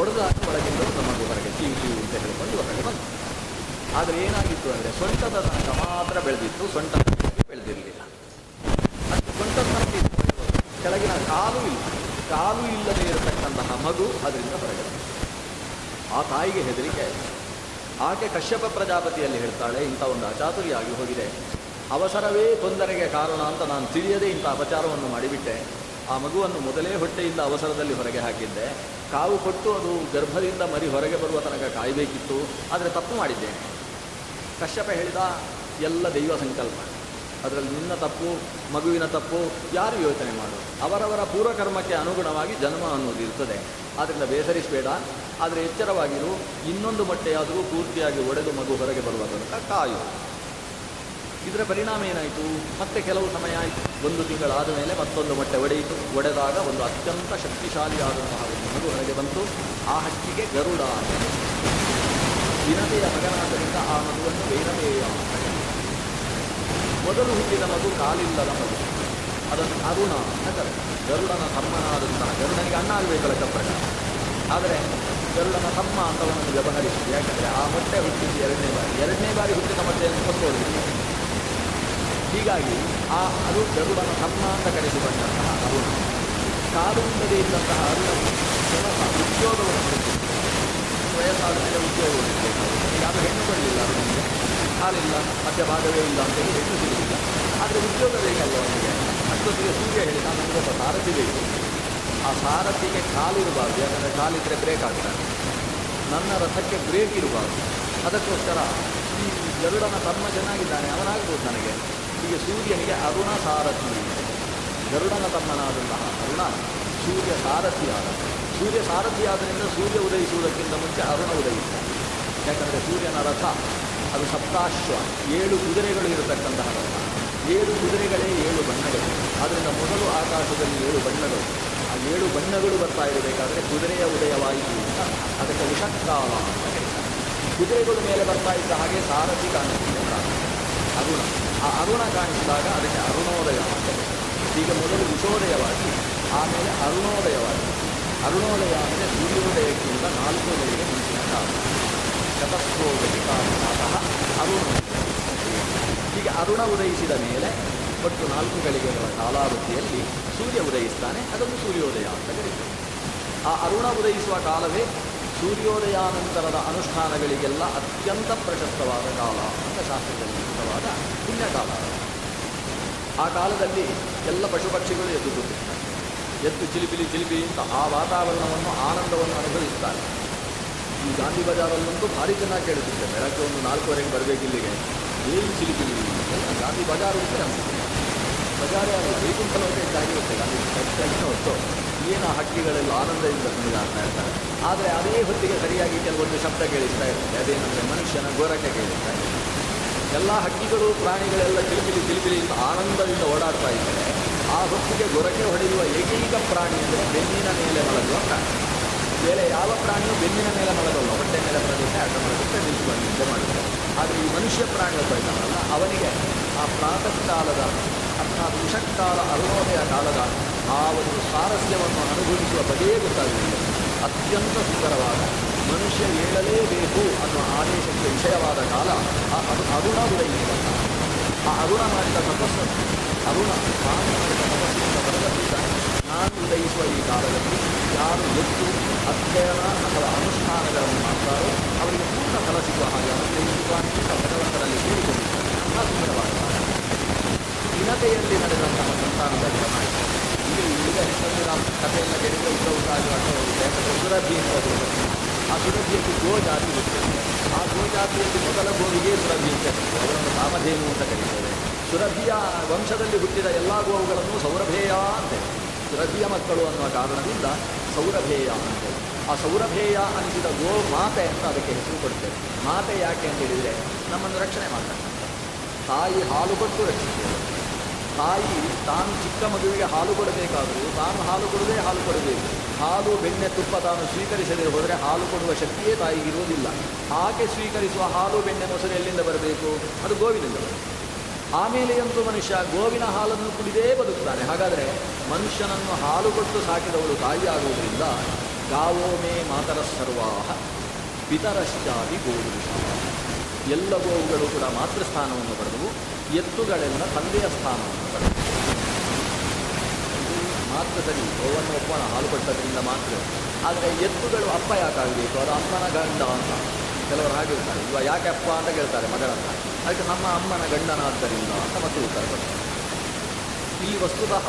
ಒಡೆದಾಗ ಒಳಗಿಂದ ತಮ್ಮ ಮಗು ಹೊರಗೆ ಕಿವಿ ಅಂತ ಹೇಳಿಕೊಂಡು ಹೊರಗೆ ಬಂತು ಆದರೆ ಏನಾಗಿತ್ತು ಅಂದರೆ ಸೊಂಟದ ತನಕ ಮಾತ್ರ ಬೆಳೆದಿತ್ತು ಸೊಂಟದ ಬೆಳೆದಿರಲಿಲ್ಲ. ಅದು ಸೊಂಟದ ತನಕ ಕೆಳಗಿನ ಕಾಲು ಇಲ್ಲ. ಕಾಲು ಇಲ್ಲದೆ ಇರತಕ್ಕಂತಹ ಮಗು ಅದರಿಂದ ಹೊರಗೆ. ಆ ತಾಯಿಗೆ ಹೆದರಿಕೆ ಆಕೆ ಕಶ್ಯಪ ಪ್ರಜಾಪತಿಯಲ್ಲಿ ಹೇಳ್ತಾಳೆ, ಇಂಥ ಒಂದು ಅಚಾತುರ್ಯ ಆಗಿ ಹೋಗಿದೆ. ಅವಸರವೇ ತೊಂದರೆಗೆ ಕಾರಣ ಅಂತ ನಾನು ತಿಳಿಯದೇ ಇಂಥ ಅಪಚಾರವನ್ನು ಮಾಡಿಬಿಟ್ಟೆ. ಆ ಮಗುವನ್ನು ಮೊದಲೇ ಹೊಟ್ಟೆಯಿಂದ ಅವಸರದಲ್ಲಿ ಹೊರಗೆ ಹಾಕಿದ್ದೆ. ಕಾವು ಕೊಟ್ಟು ಅದು ಗರ್ಭದಿಂದ ಮರಿ ಹೊರಗೆ ಬರುವ ತನಕ ಕಾಯಬೇಕಿತ್ತು, ಆದರೆ ತಪ್ಪು ಮಾಡಿದ್ದೇನೆ. ಕಶ್ಯಪ ಹೇಳಿದ ಎಲ್ಲ ದೈವ ಸಂಕಲ್ಪ. ಅದರಲ್ಲಿ ನಿನ್ನ ತಪ್ಪು, ಮಗುವಿನ ತಪ್ಪು, ಯಾರು ಯೋಚನೆ ಮಾಡು? ಅವರವರ ಪೂರ್ವಕರ್ಮಕ್ಕೆ ಅನುಗುಣವಾಗಿ ಜನ್ಮ ಅನ್ನೋದು ಇರ್ತದೆ. ಆದ್ದರಿಂದ ಬೇಸರಿಸಬೇಡ. ಆದರೆ ಎಚ್ಚರವಾಗಿರು, ಇನ್ನೊಂದು ಮೊಟ್ಟೆಯಾದರೂ ಪೂರ್ತಿಯಾಗಿ ಒಡೆದು ಮಗು ಹೊರಗೆ ಬರುವ ತನಕ ಕಾಯು. ಇದರ ಪರಿಣಾಮ ಏನಾಯಿತು? ಮತ್ತೆ ಕೆಲವು ಸಮಯ ಆಯಿತು. ಒಂದು ತಿಂಗಳಾದ ಮೇಲೆ ಮತ್ತೊಂದು ಮೊಟ್ಟೆ ಒಡೆಯಿತು. ಒಡೆದಾಗ ಒಂದು ಅತ್ಯಂತ ಶಕ್ತಿಶಾಲಿಯಾದಂತಹ ಒಂದು ಮಗು ಹೊರಗೆ ಬಂತು. ಆ ಹಕ್ಕಿಗೆ ಗರುಡ. ವಿನತೆಯ ಮಗನಾದ್ದರಿಂದ ಆ ಮಗುವನ್ನು ಕರೆದರು. ಮೊದಲು ಹುಟ್ಟಿದ ಮಗು ಕಾಲಿಲ್ಲದ ಮಗು. ಅದನ್ನು ಅರುಣ ಕರೆದರು. ಗರುಡನ ತಮ್ಮನಾದಂತಹ ಗರುಡನಿಗೆ ಅಣ್ಣ ಆಗಬೇಕಲ್ಲ ಚಪ್ರಕ. ಆದರೆ ಗರುಡನ ತಮ್ಮ ಅಂತ ಅವನನ್ನು ವ್ಯವಹರಿಸಿತು ಯಾಕಂದರೆ ಆ ಮೊಟ್ಟೆ ಹುಟ್ಟಿದ್ದು ಎರಡನೇ ಬಾರಿ. ಎರಡನೇ ಬಾರಿ ಹುಟ್ಟಿದ ಮೊಟ್ಟೆಯನ್ನು ಕೊಂದೋಡಿತು ಹೀಗಾಗಿ ಆ ಅದು ಗರುಡನ ತಮ್ಮ ಅಂತ ಕರೆಸಿಕೊಂಡಂತಹ ಅರುಣ ಕಾಲು ಇಲ್ಲದೆ ಇದ್ದಂತಹ ಅರುಣನು ಕೆಲಸ ಉದ್ಯೋಗವನ್ನು ಹುಡುಕಿತು ವಯಸ್ಸಾದ ಉದ್ಯೋಗ ಹುಡುಕಬೇಕು ಯಾರು ಹೆಣ್ಣು ಕೊಡಲಿಲ್ಲ ಕಾಲಿಲ್ಲ ಹಾಲಿಲ್ಲ ಮಧ್ಯಭಾಗವೇ ಇಲ್ಲ ಅಂತೇಳಿ ಹೆಣ್ಣು ಸಿಗಲಿಲ್ಲ ಆದರೆ ಉದ್ಯೋಗ ಬೇಕಲ್ಲ ಅವನಿಗೆ? ಅಷ್ಟೊತ್ತಿಗೆ ಸೂರ್ಯ ಹೇಳಿದ ಒಬ್ಬ ಸಾರಥಿ ಬೇಕು. ಆ ಸಾರಥಿಗೆ ಕಾಲಿರಬಾರ್ದು ಯಾಕಂದರೆ ಕಾಲಿದ್ರೆ ಬ್ರೇಕ್ ಆಗ್ತಾನೆ ನನ್ನ ರಥಕ್ಕೆ ಬ್ರೇಕ್ ಇರಬಾರ್ದು ಅದಕ್ಕೋಸ್ಕರ ಈ ಗರುಡನ ತಮ್ಮ ಚೆನ್ನಾಗಿದ್ದಾನೆ, ಅವನಾಗ್ಬೋದು ನನಗೆ. ಹೀಗೆ ಸೂರ್ಯನಿಗೆ ಅರುಣ ಸಾರಥಿ. ಗರುಡನ ತಮ್ಮನಾದಂತಹ ಅರುಣ ಸೂರ್ಯ ಸಾರಥಿಯಾದ ಸೂರ್ಯ ಸಾರಥಿಯಾದ್ದರಿಂದ ಸೂರ್ಯ ಉದಯಿಸುವುದಕ್ಕಿಂತ ಮುಂಚೆ ಅರುಣ ಉದಯಿಸ್ತಾನೆ. ಯಾಕಂದರೆ ಸೂರ್ಯನ ರಥ, ಅದು ಸಪ್ತಾಶ್ವ, ಏಳು ಕುದುರೆಗಳು ಇರತಕ್ಕಂತಹ ರಥ. ಏಳು ಕುದುರೆಗಳೇ ಏಳು ಬಣ್ಣಗಳು. ಆದ್ದರಿಂದ ಮೊದಲು ಆಕಾಶದಲ್ಲಿ ಏಳು ಬಣ್ಣಗಳು. ಆ ಏಳು ಬಣ್ಣಗಳು ಬರ್ತಾ ಇರಬೇಕಾದರೆ ಕುದುರೆಯ ಉದಯವಾಯಿತು ಅಂತ ಅದಕ್ಕೆ ವಿಷಕ್ಕಾಲ ಅಂತ ಹೇಳ್ತಾರೆ. ಕುದುರೆಗಳು ಮೇಲೆ ಬರ್ತಾ ಇದ್ದ ಹಾಗೆ ಸಾರಥಿ ಕಾಣಿಸುತ್ತೆ ಅರುಣ. ಆ ಅರುಣ ಕಾಣಿಸಿದಾಗ ಅದಕ್ಕೆ ಅರುಣೋದಯ ಮಾಡ್ತದೆ ಈಗ ಮೊದಲು ವಿಷೋದಯವಾಗಿ ಆಮೇಲೆ ಅರುಣೋದಯವಾಗಿ. ಅರುಣೋದಯ ಅಂದರೆ ಸೂರ್ಯೋದಯಕ್ಕಿಂತ ನಾಲ್ಕು ಗಳಿಗೆ ಮುಂಚಿನ ಕಾಲ. ಶತಸ್ರೋದಯಿಕಾಲಃ ಅರುಣೋದಯ ಹೀಗೆ ಅರುಣ ಉದಯಿಸಿದ ಮೇಲೆ ಒಟ್ಟು ನಾಲ್ಕು ಗಳಿಗೆಗಳ ಕಾಲಾವಧಿಯಲ್ಲಿ ಸೂರ್ಯ ಉದಯಿಸ್ತಾನೆ ಅದನ್ನು ಸೂರ್ಯೋದಯ ಅಂತ ಕರೀತಾರೆ. ಆ ಅರುಣ ಉದಯಿಸುವ ಕಾಲವೇ ಸೂರ್ಯೋದಯಾನಂತರದ ಅನುಷ್ಠಾನಗಳಿಗೆಲ್ಲ ಅತ್ಯಂತ ಪ್ರಶಸ್ತವಾದ ಕಾಲ ಅಂತ ಶಾಸ್ತ್ರದಲ್ಲಿ ಸಿದ್ಧವಾದ ಪುಣ್ಯಕಾಲ ಆ ಕಾಲದಲ್ಲಿ ಎಲ್ಲ ಪಶು ಪಕ್ಷಿಗಳು ಎದ್ದು ಕೂತಿರ್ತಾರೆ ಎದ್ದು ಚಿಲಿಪಿಲಿ ಚಿಲಿಪಿ ಅಂತ ಆ ವಾತಾವರಣವನ್ನು, ಆನಂದವನ್ನು ಅನುಭವಿಸ್ತಾರೆ. ಈ ಗಾಂಧಿ ಬಜಾರಲ್ಲಂತೂ ಭಾರಿ ಚೆನ್ನಾಗಿ ಕೇಳುತ್ತಿದ್ದೆ. ಬೆಳಗ್ಗೆ ಒಂದು ನಾಲ್ಕುವರೆಗೆ ಬರಬೇಕು ಇಲ್ಲಿಗೆ. ಏನು ಚಿಲಿಪಿಲಿ ಗಾಂಧಿ ಬಜಾರ್ ಅಂತ ಅನಿಸುತ್ತೆ. ಬಜಾರೇ ಅಲ್ಲ, ವೈಕುಂಠ ಲೋಕ ಇದ್ದಾಗಿರುತ್ತೆ ಗಾಂಧಿ ಹೆಚ್ಚಾಗಿನ ಹೊತ್ತು ಏನು ಆ ಹಕ್ಕಿಗಳೆಲ್ಲ ಆನಂದದಿಂದ ಅಂತ ಇರ್ತಾರೆ. ಆದರೆ ಅದೇ ಹೊತ್ತಿಗೆ ಸರಿಯಾಗಿ ಕೆಲವೊಂದು ಶಬ್ದ ಕೇಳಿಸ್ತಾ ಇರ್ತದೆ ಅದೇನಂದರೆ ಮನುಷ್ಯನ ಗೋರಕ್ಕೆ ಕೇಳಿಸ್ತಾ ಇರ್ತದೆ ಎಲ್ಲ ಹಕ್ಕಿಗಳು, ಪ್ರಾಣಿಗಳೆಲ್ಲ ಚಿಲಿಪಿಲಿ ಅಂತ ಆನಂದದಿಂದ ಓಡಾಡ್ತಾ ಇದ್ದಾರೆ ಆ ಹೊತ್ತಿಗೆ ಗೊರಕೆ ಹೊಡೆಯುವ ಏಕೈಕ ಪ್ರಾಣಿ ಅಂದರೆ ಬೆನ್ನಿನ ಮೇಲೆ ಮಲಗುವ ಪ್ರಾಣಿ. ಬೇರೆ ಯಾವ ಪ್ರಾಣಿಯೂ ಬೆನ್ನಿನ ಮೇಲೆ ಮಲಗಲ್ಲ. ಹೊಟ್ಟೆ ಮೇಲೆ ಮಲಗುತ್ತೆ ಅಡ್ಡ ಮಲಗುತ್ತೆ ನಿದ್ದೆ ಮಾಡುತ್ತೆ ಆದರೆ ಈ ಮನುಷ್ಯ ಪ್ರಾಣಿ ಒಬ್ಬ ಅವನಿಗೆ ಆ ಪ್ರಾತಃ ಕಾಲದ ಅರ್ಥಾತ್ ವಿಷಕ್ಕಾಲ, ಅರುಣೋದಯ ಕಾಲದ ಆ ಒಂದು ಸ್ವಾರಸ್ಯವನ್ನು ಅನುಭವಿಸುವ ಬಗೆಯೇ ಗೊತ್ತಾಗುತ್ತದೆ ಅತ್ಯಂತ ಸುಂದರವಾದ ಮನುಷ್ಯ ಹೇಳಲೇಬೇಕು ಅನ್ನುವ ಆದೇಶಕ್ಕೆ ವಿಷಯವಾದ ಕಾಲ. ಆ ಅದು ಅರುಣ ಉದಯಿಸುವಂತಹ ಆ ಅರುಣ ಮಾಡಿದ ತಪಸ್ಸು. ಅರುಣ ತಾನು ಮಾಡಿದ ತಪಸ್ಸಿನಿಂದ ಬರಲಿದ್ದಾನೆ ನಾನು ಉದಯಿಸುವ ಈ ಕಾಲದಲ್ಲಿ ಯಾರು ಹೆಚ್ಚು ಅಧ್ಯಯನ ಅಥವಾ ಅನುಷ್ಠಾನಗಳನ್ನು ಮಾಡ್ತಾರೋ ಅವರಿಗೆ ಪೂರ್ಣ ಫಲ ಸಿಗುವ ಹಾಗೆ ಅನುಗ್ರಹಿಸುವ ಭಗವಂತನಲ್ಲಿ ಕೇಳಿಕೊಂಡಿದ್ದಾರೆ ಅಂತಹ ಸುಂದರವಾದ ಕಾಲ. ವಿನತೆಯಲ್ಲಿ ನಡೆದಂತಹ ಸಂತಾನದ ಕ್ರಮ ಇದು. ಈಗ ಹೆಸರಿನ ಕಥೆಯೆಲ್ಲ ಕೇಳಿದ್ರೆ ಉದ್ದ ಉದ್ದ ಆಗಿರುವಾಗ ಯಾಕಂದರೆ ಸುರಭಿ ಅಂತ ಒಬ್ಬರು ಬರ್ತಾರೆ. ಆ ಸುರಭಿಯಲ್ಲಿ ಗೋ ಜಾತಿ ಗೊತ್ತಿರುತ್ತೆ ಆ ಗೋ ಜಾತಿಯಲ್ಲಿ ಮೊದಲ ಗೋವಿಗೆ ಸುರಭಿ ಅಂತ ಕರೀತಾರೆ ಅವರನ್ನು ಕಾಮಧೇನು ಅಂತ ಕರೀತೇವೆ ಸುರಭಿಯ ವಂಶದಲ್ಲಿ ಹುಟ್ಟಿದ ಎಲ್ಲ ಗೋವುಗಳನ್ನು ಸೌರಭೇಯ ಅಂತೆ. ಸುರಭಿಯ ಮಕ್ಕಳು ಅನ್ನುವ ಕಾರಣದಿಂದ ಸೌರಭೇಯ ಅಂತ. ಆ ಸೌರಭೇಯ ಅನಿಸಿದ ಗೋ ಮಾತೆ ಅಂತ ಅದಕ್ಕೆ ಹೆಸರು ಕೊಡ್ತೇವೆ ಮಾತೆ ಯಾಕೆ ಅಂತ ಹೇಳಿದರೆ ನಮ್ಮನ್ನು ರಕ್ಷಣೆ ಮಾಡ್ತಕ್ಕಂಥ ತಾಯಿ ಹಾಲು ಕೊಟ್ಟು ರಕ್ಷಿಸ್ತೇವೆ ತಾಯಿ ತಾನು ಚಿಕ್ಕ ಮಗುವಿಗೆ ಹಾಲು ಕೊಡಬೇಕಾದರೂ ತಾನು ಹಾಲು ಕೊಡದೇ ಹಾಲು ಕೊಡಬೇಕು. ಹಾಲು, ಬೆಣ್ಣೆ, ತುಪ್ಪ ತಾನು ಸ್ವೀಕರಿಸದೆ ಹೋದರೆ ಹಾಲು ಕೊಡುವ ಶಕ್ತಿಯೇ ತಾಯಿಗಿರುವುದಿಲ್ಲ ಆಕೆ ಸ್ವೀಕರಿಸುವ ಹಾಲು, ಬೆಣ್ಣೆ ಮೊಸರು ಎಲ್ಲಿಂದ ಬರಬೇಕು? ಅದು ಗೋವಿನಿಂದ ಬರಬೇಕು. ಆಮೇಲೆ ಅಂತೂ ಮನುಷ್ಯ ಗೋವಿನ ಹಾಲನ್ನು ಕುಡಿದೇ ಬದುಕ್ತಾನೆ ಹಾಗಾದರೆ ಮನುಷ್ಯನನ್ನು ಹಾಲು ಕೊಟ್ಟು ಸಾಕಿದವಳು ತಾಯಿ ಆಗುವುದರಿಂದ ಗಾವೋ ಮೇ ಮಾತರ ಸರ್ವಾಹ, ಪಿತರಶ್ಚಾದಿ ಗೋವು ಎಲ್ಲ ಗೋವುಗಳು ಕೂಡ ಮಾತೃಸ್ಥಾನವನ್ನು ಪಡೆದವು. ಎತ್ತುಗಳೆಲ್ಲ ತಂದೆಯ ಸ್ಥಾನ. ಮಾತ್ರ ಸರಿ ಗೋವನ್ನು ಒಪ್ಪೋಣ ಹಾಲು ಕೊಟ್ಟದ್ರಿಂದ ಮಾತ್ರ. ಆದರೆ ಎತ್ತುಗಳು ಅಪ್ಪ ಯಾಕಾಗಬೇಕು ಅದು ಅಮ್ಮನ ಗಂಡ ಅಂತ. ಕೆಲವರು ಹಾಗಿರ್ತಾರೆ. ಇವಾಗ ಯಾಕೆ ಅಪ್ಪ ಅಂತ ಕೇಳ್ತಾರೆ ಮಗಳನ್ನ. ಅದಕ್ಕೆ ನಮ್ಮ ಅಮ್ಮನ ಗಂಡನಾದ್ದರಿಂದ ಅಂತ ಮತ್ತೆ ಉತ್ತರ ಈ ವಸ್ತುತಃ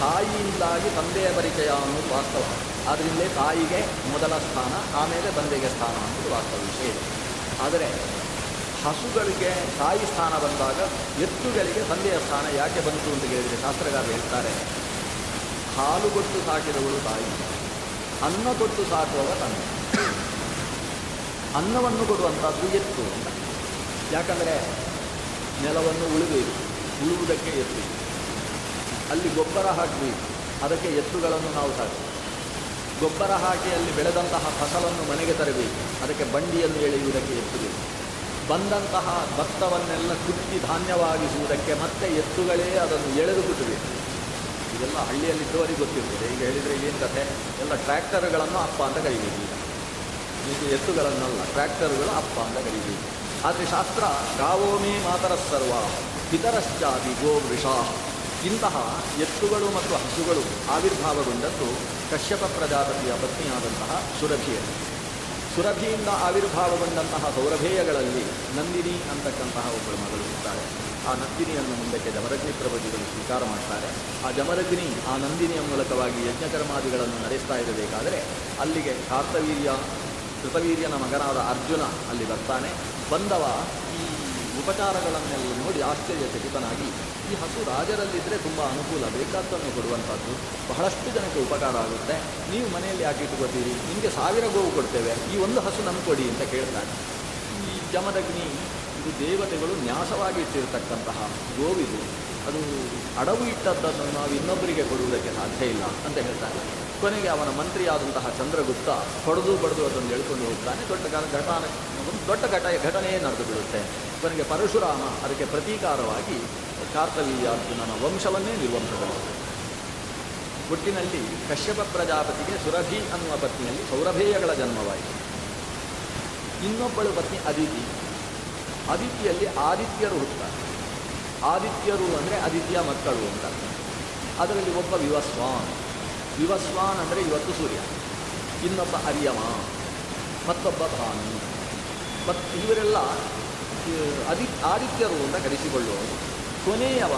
ತಾಯಿಯಿಂದಾಗಿ ತಂದೆಯ ಪರಿಚಯ ಅನ್ನೋದು ವಾಸ್ತವ. ಆದ್ದರಿಂದಲೇ ತಾಯಿಗೆ ಮೊದಲ ಸ್ಥಾನ, ಆಮೇಲೆ ತಂದೆಗೆ ಸ್ಥಾನ ಅನ್ನೋದು ವಾಸ್ತವ ವಿಷಯ. ಆದರೆ ಹಸುಗಳಿಗೆ ತಾಯಿ ಸ್ಥಾನ ಬಂದಾಗ ಎತ್ತುಗಳಿಗೆ ತಂದೆಯ ಸ್ಥಾನ ಯಾಕೆ ಬಂತು ಅಂತ ಕೇಳಿದರೆ ಶಾಸ್ತ್ರಗಾರರು ಹೇಳ್ತಾರೆ ಹಾಲು ಕೊಟ್ಟು ಸಾಕಿದವಳು ತಾಯಿ, ಅನ್ನ ಕೊಟ್ಟು ಸಾಕುವವ ತಂದೆ. ಅನ್ನವನ್ನು ಕೊಡುವಂಥದ್ದು ಎತ್ತು ಅಂತ. ಯಾಕಂದರೆ ನೆಲವನ್ನು ಉಳಿಬೇಕು, ಉಳುವುದಕ್ಕೆ ಎತ್ತು. ಅಲ್ಲಿ ಗೊಬ್ಬರ ಹಾಕಬೇಕು ಅದಕ್ಕೆ ಎತ್ತುಗಳನ್ನು ನಾವು ಸಾಕು ಗೊಬ್ಬರ ಹಾಕಿ ಅಲ್ಲಿ ಬೆಳೆದಂತಹ ಫಸಲನ್ನು ಮನೆಗೆ ತರಬೇಕು, ಅದಕ್ಕೆ ಬಂಡಿಯನ್ನು ಎಳೆಯುವುದಕ್ಕೆ ಎತ್ತುಬೇಕು ಬಂದಂತಹ ಭತ್ತವನ್ನೆಲ್ಲ ಕುಟ್ಟಿ ಧಾನ್ಯವಾಗಿಸುವುದಕ್ಕೆ ಮತ್ತೆ ಎತ್ತುಗಳೇ ಅದನ್ನು ಎಳೆದು ಬಿಟ್ಟಿವೆ. ಇದೆಲ್ಲ ಹಳ್ಳಿಯಲ್ಲಿದ್ದವರಿಗೆ ಗೊತ್ತಿರ್ತದೆ. ಈಗ ಹೇಳಿದರೆ ಏನು ಕಥೆ? ಎಲ್ಲ ಟ್ರ್ಯಾಕ್ಟರ್ಗಳನ್ನು ಅಪ್ಪ ಅಂತ ಕರಿಬೇಕು. ಈಗ ಎತ್ತುಗಳನ್ನಲ್ಲ, ಟ್ರ್ಯಾಕ್ಟರ್ಗಳು ಅಪ್ಪ ಅಂತ ಕರಿಬೇಕು. ಆದರೆ ಶಾಸ್ತ್ರ, ಗಾವೋಮಿ ಮಾತರ ಸರ್ವ, ಪಿತರಶ್ಚಾದಿ ಗೋ ವೃಷ ಇಂತಹ ಎತ್ತುಗಳು ಮತ್ತು ಹಸುಗಳು ಆವಿರ್ಭಾವಗೊಂಡದ್ದು ಕಶ್ಯಪ ಪ್ರಜಾಪತಿಯ ಪತ್ನಿಯಾದಂತಹ ಸುರಭಿಯಲ್ಲಿ ಸುರಭಿಯಿಂದ ಆವಿರ್ಭಾವಗೊಂಡಂತಹ ಸೌರಭೇಯಗಳಲ್ಲಿ ನಂದಿನಿ ಅಂತಕ್ಕಂತಹ ಒಬ್ಬಳು ಮಗಳು ಇರ್ತಾಳೆ ಆ ನಂದಿನಿಯನ್ನು ಮುಂದಕ್ಕೆ ಜಮರಗ್ನಿ ಪ್ರಭುಜಿಗಳು ಸ್ವೀಕಾರ ಮಾಡ್ತಾರೆ. ಆ ಜಮರಗ್ನಿ ಆ ನಂದಿನಿಯ ಮೂಲಕವಾಗಿ ಯಜ್ಞಕರ್ಮಾದಿಗಳನ್ನು ನಡೆಸ್ತಾ ಇರಬೇಕಾದರೆ ಅಲ್ಲಿಗೆ ಕಾರ್ತವೀರ್ಯ ಕೃತವೀರ್ಯನ ಮಗನಾದ ಅರ್ಜುನ ಅಲ್ಲಿ ಬರ್ತಾನೆ. ಬಂದವ ಉಪಚಾರಗಳನ್ನೆಲ್ಲ ನೋಡಿ ಆಶ್ಚರ್ಯಚಕಿತನಾಗಿ, ಈ ಹಸು ರಾಜರಲ್ಲಿದ್ದರೆ ತುಂಬ ಅನುಕೂಲ ಬೇಕಾದ್ದನ್ನು ಕೊಡುವಂಥದ್ದು. ಬಹಳಷ್ಟು ಜನಕ್ಕೆ ಉಪಕಾರ ಆಗುತ್ತೆ. ನೀವು ಮನೆಯಲ್ಲಿ ಯಾಕೆ ಇಟ್ಕೋತೀರಿ? ನಿಮಗೆ ಸಾವಿರ ಗೋವು ಕೊಡ್ತೇವೆ. ಈ ಒಂದು ಹಸು ನಮ್ಗೆ ಕೊಡಿ, ಅಂತ ಕೇಳ್ತಾನೆ. ಈ ಜಮದಗ್ನಿ, ಇದು ದೇವತೆಗಳು ನ್ಯಾಸವಾಗಿ ಇಟ್ಟಿರ್ತಕ್ಕಂತಹ ಗೋವಿದು ಅದು ಅಡವು ಇಟ್ಟದ್ದನ್ನು ನಾವು ಇನ್ನೊಬ್ಬರಿಗೆ ಕೊಡುವುದಕ್ಕೆ ಸಾಧ್ಯ ಇಲ್ಲ ಅಂತ ಹೇಳ್ತಾನೆ. ಕೊನೆಗೆ ಅವನ ಮಂತ್ರಿಯಾದಂತಹ ಚಂದ್ರಗುಪ್ತ ಹೊಡೆದು ಬಡದು ಅದನ್ನು ಎಳ್ಕೊಂಡು ಹೋಗ್ತಾನೆ. ದೊಡ್ಡ ಕಾಲ ಘಟಾನ ದೊಡ್ಡ ಘಟ, ಘಟನೆಯೇ ನಡೆದು ಬಿಡುತ್ತೆ. ಕೊನೆಗೆ ಪರಶುರಾಮ ಅದಕ್ಕೆ ಪ್ರತೀಕಾರವಾಗಿ ಕಾರ್ತವೀಯಾರ್ಜುನನ ವಂಶವನ್ನೇ ನಿರ್ವಂಸಗೊಳಿಸಿದೆ ಹುಟ್ಟಿನಲ್ಲಿ ಕಶ್ಯಪ ಪ್ರಜಾಪತಿಗೆ ಸುರಭಿ ಅನ್ನುವ ಪತ್ನಿಯಲ್ಲಿ ಸೌರಭೇಯಗಳ ಜನ್ಮವಾಯಿತು. ಇನ್ನೊಬ್ಬಳು ಪತ್ನಿ ಅದಿತಿ. ಅದಿತಿಯಲ್ಲಿ ಆದಿತ್ಯರು ಹುಟ್ಟುತ್ತಾರೆ ಆದಿತ್ಯರು ಅಂದರೆ ಆದಿತ್ಯ ಮಕ್ಕಳು ಅಂತ. ಅದರಲ್ಲಿ ಒಬ್ಬ ವಿವಸ್ವಾನ್. ವಿವಸ್ವಾನ್ ಅಂದರೆ ಇವತ್ತು ಸೂರ್ಯ. ಇನ್ನೊಬ್ಬ ಅರಿಯಮ. ಮತ್ತೊಬ್ಬ ಭಾನು. ಮತ್ತು ಇವರೆಲ್ಲ ಅದಿ, ಆದಿತ್ಯರು ಅಂತ ಕರೆಸಿಕೊಳ್ಳುವರು ಕೊನೆಯವ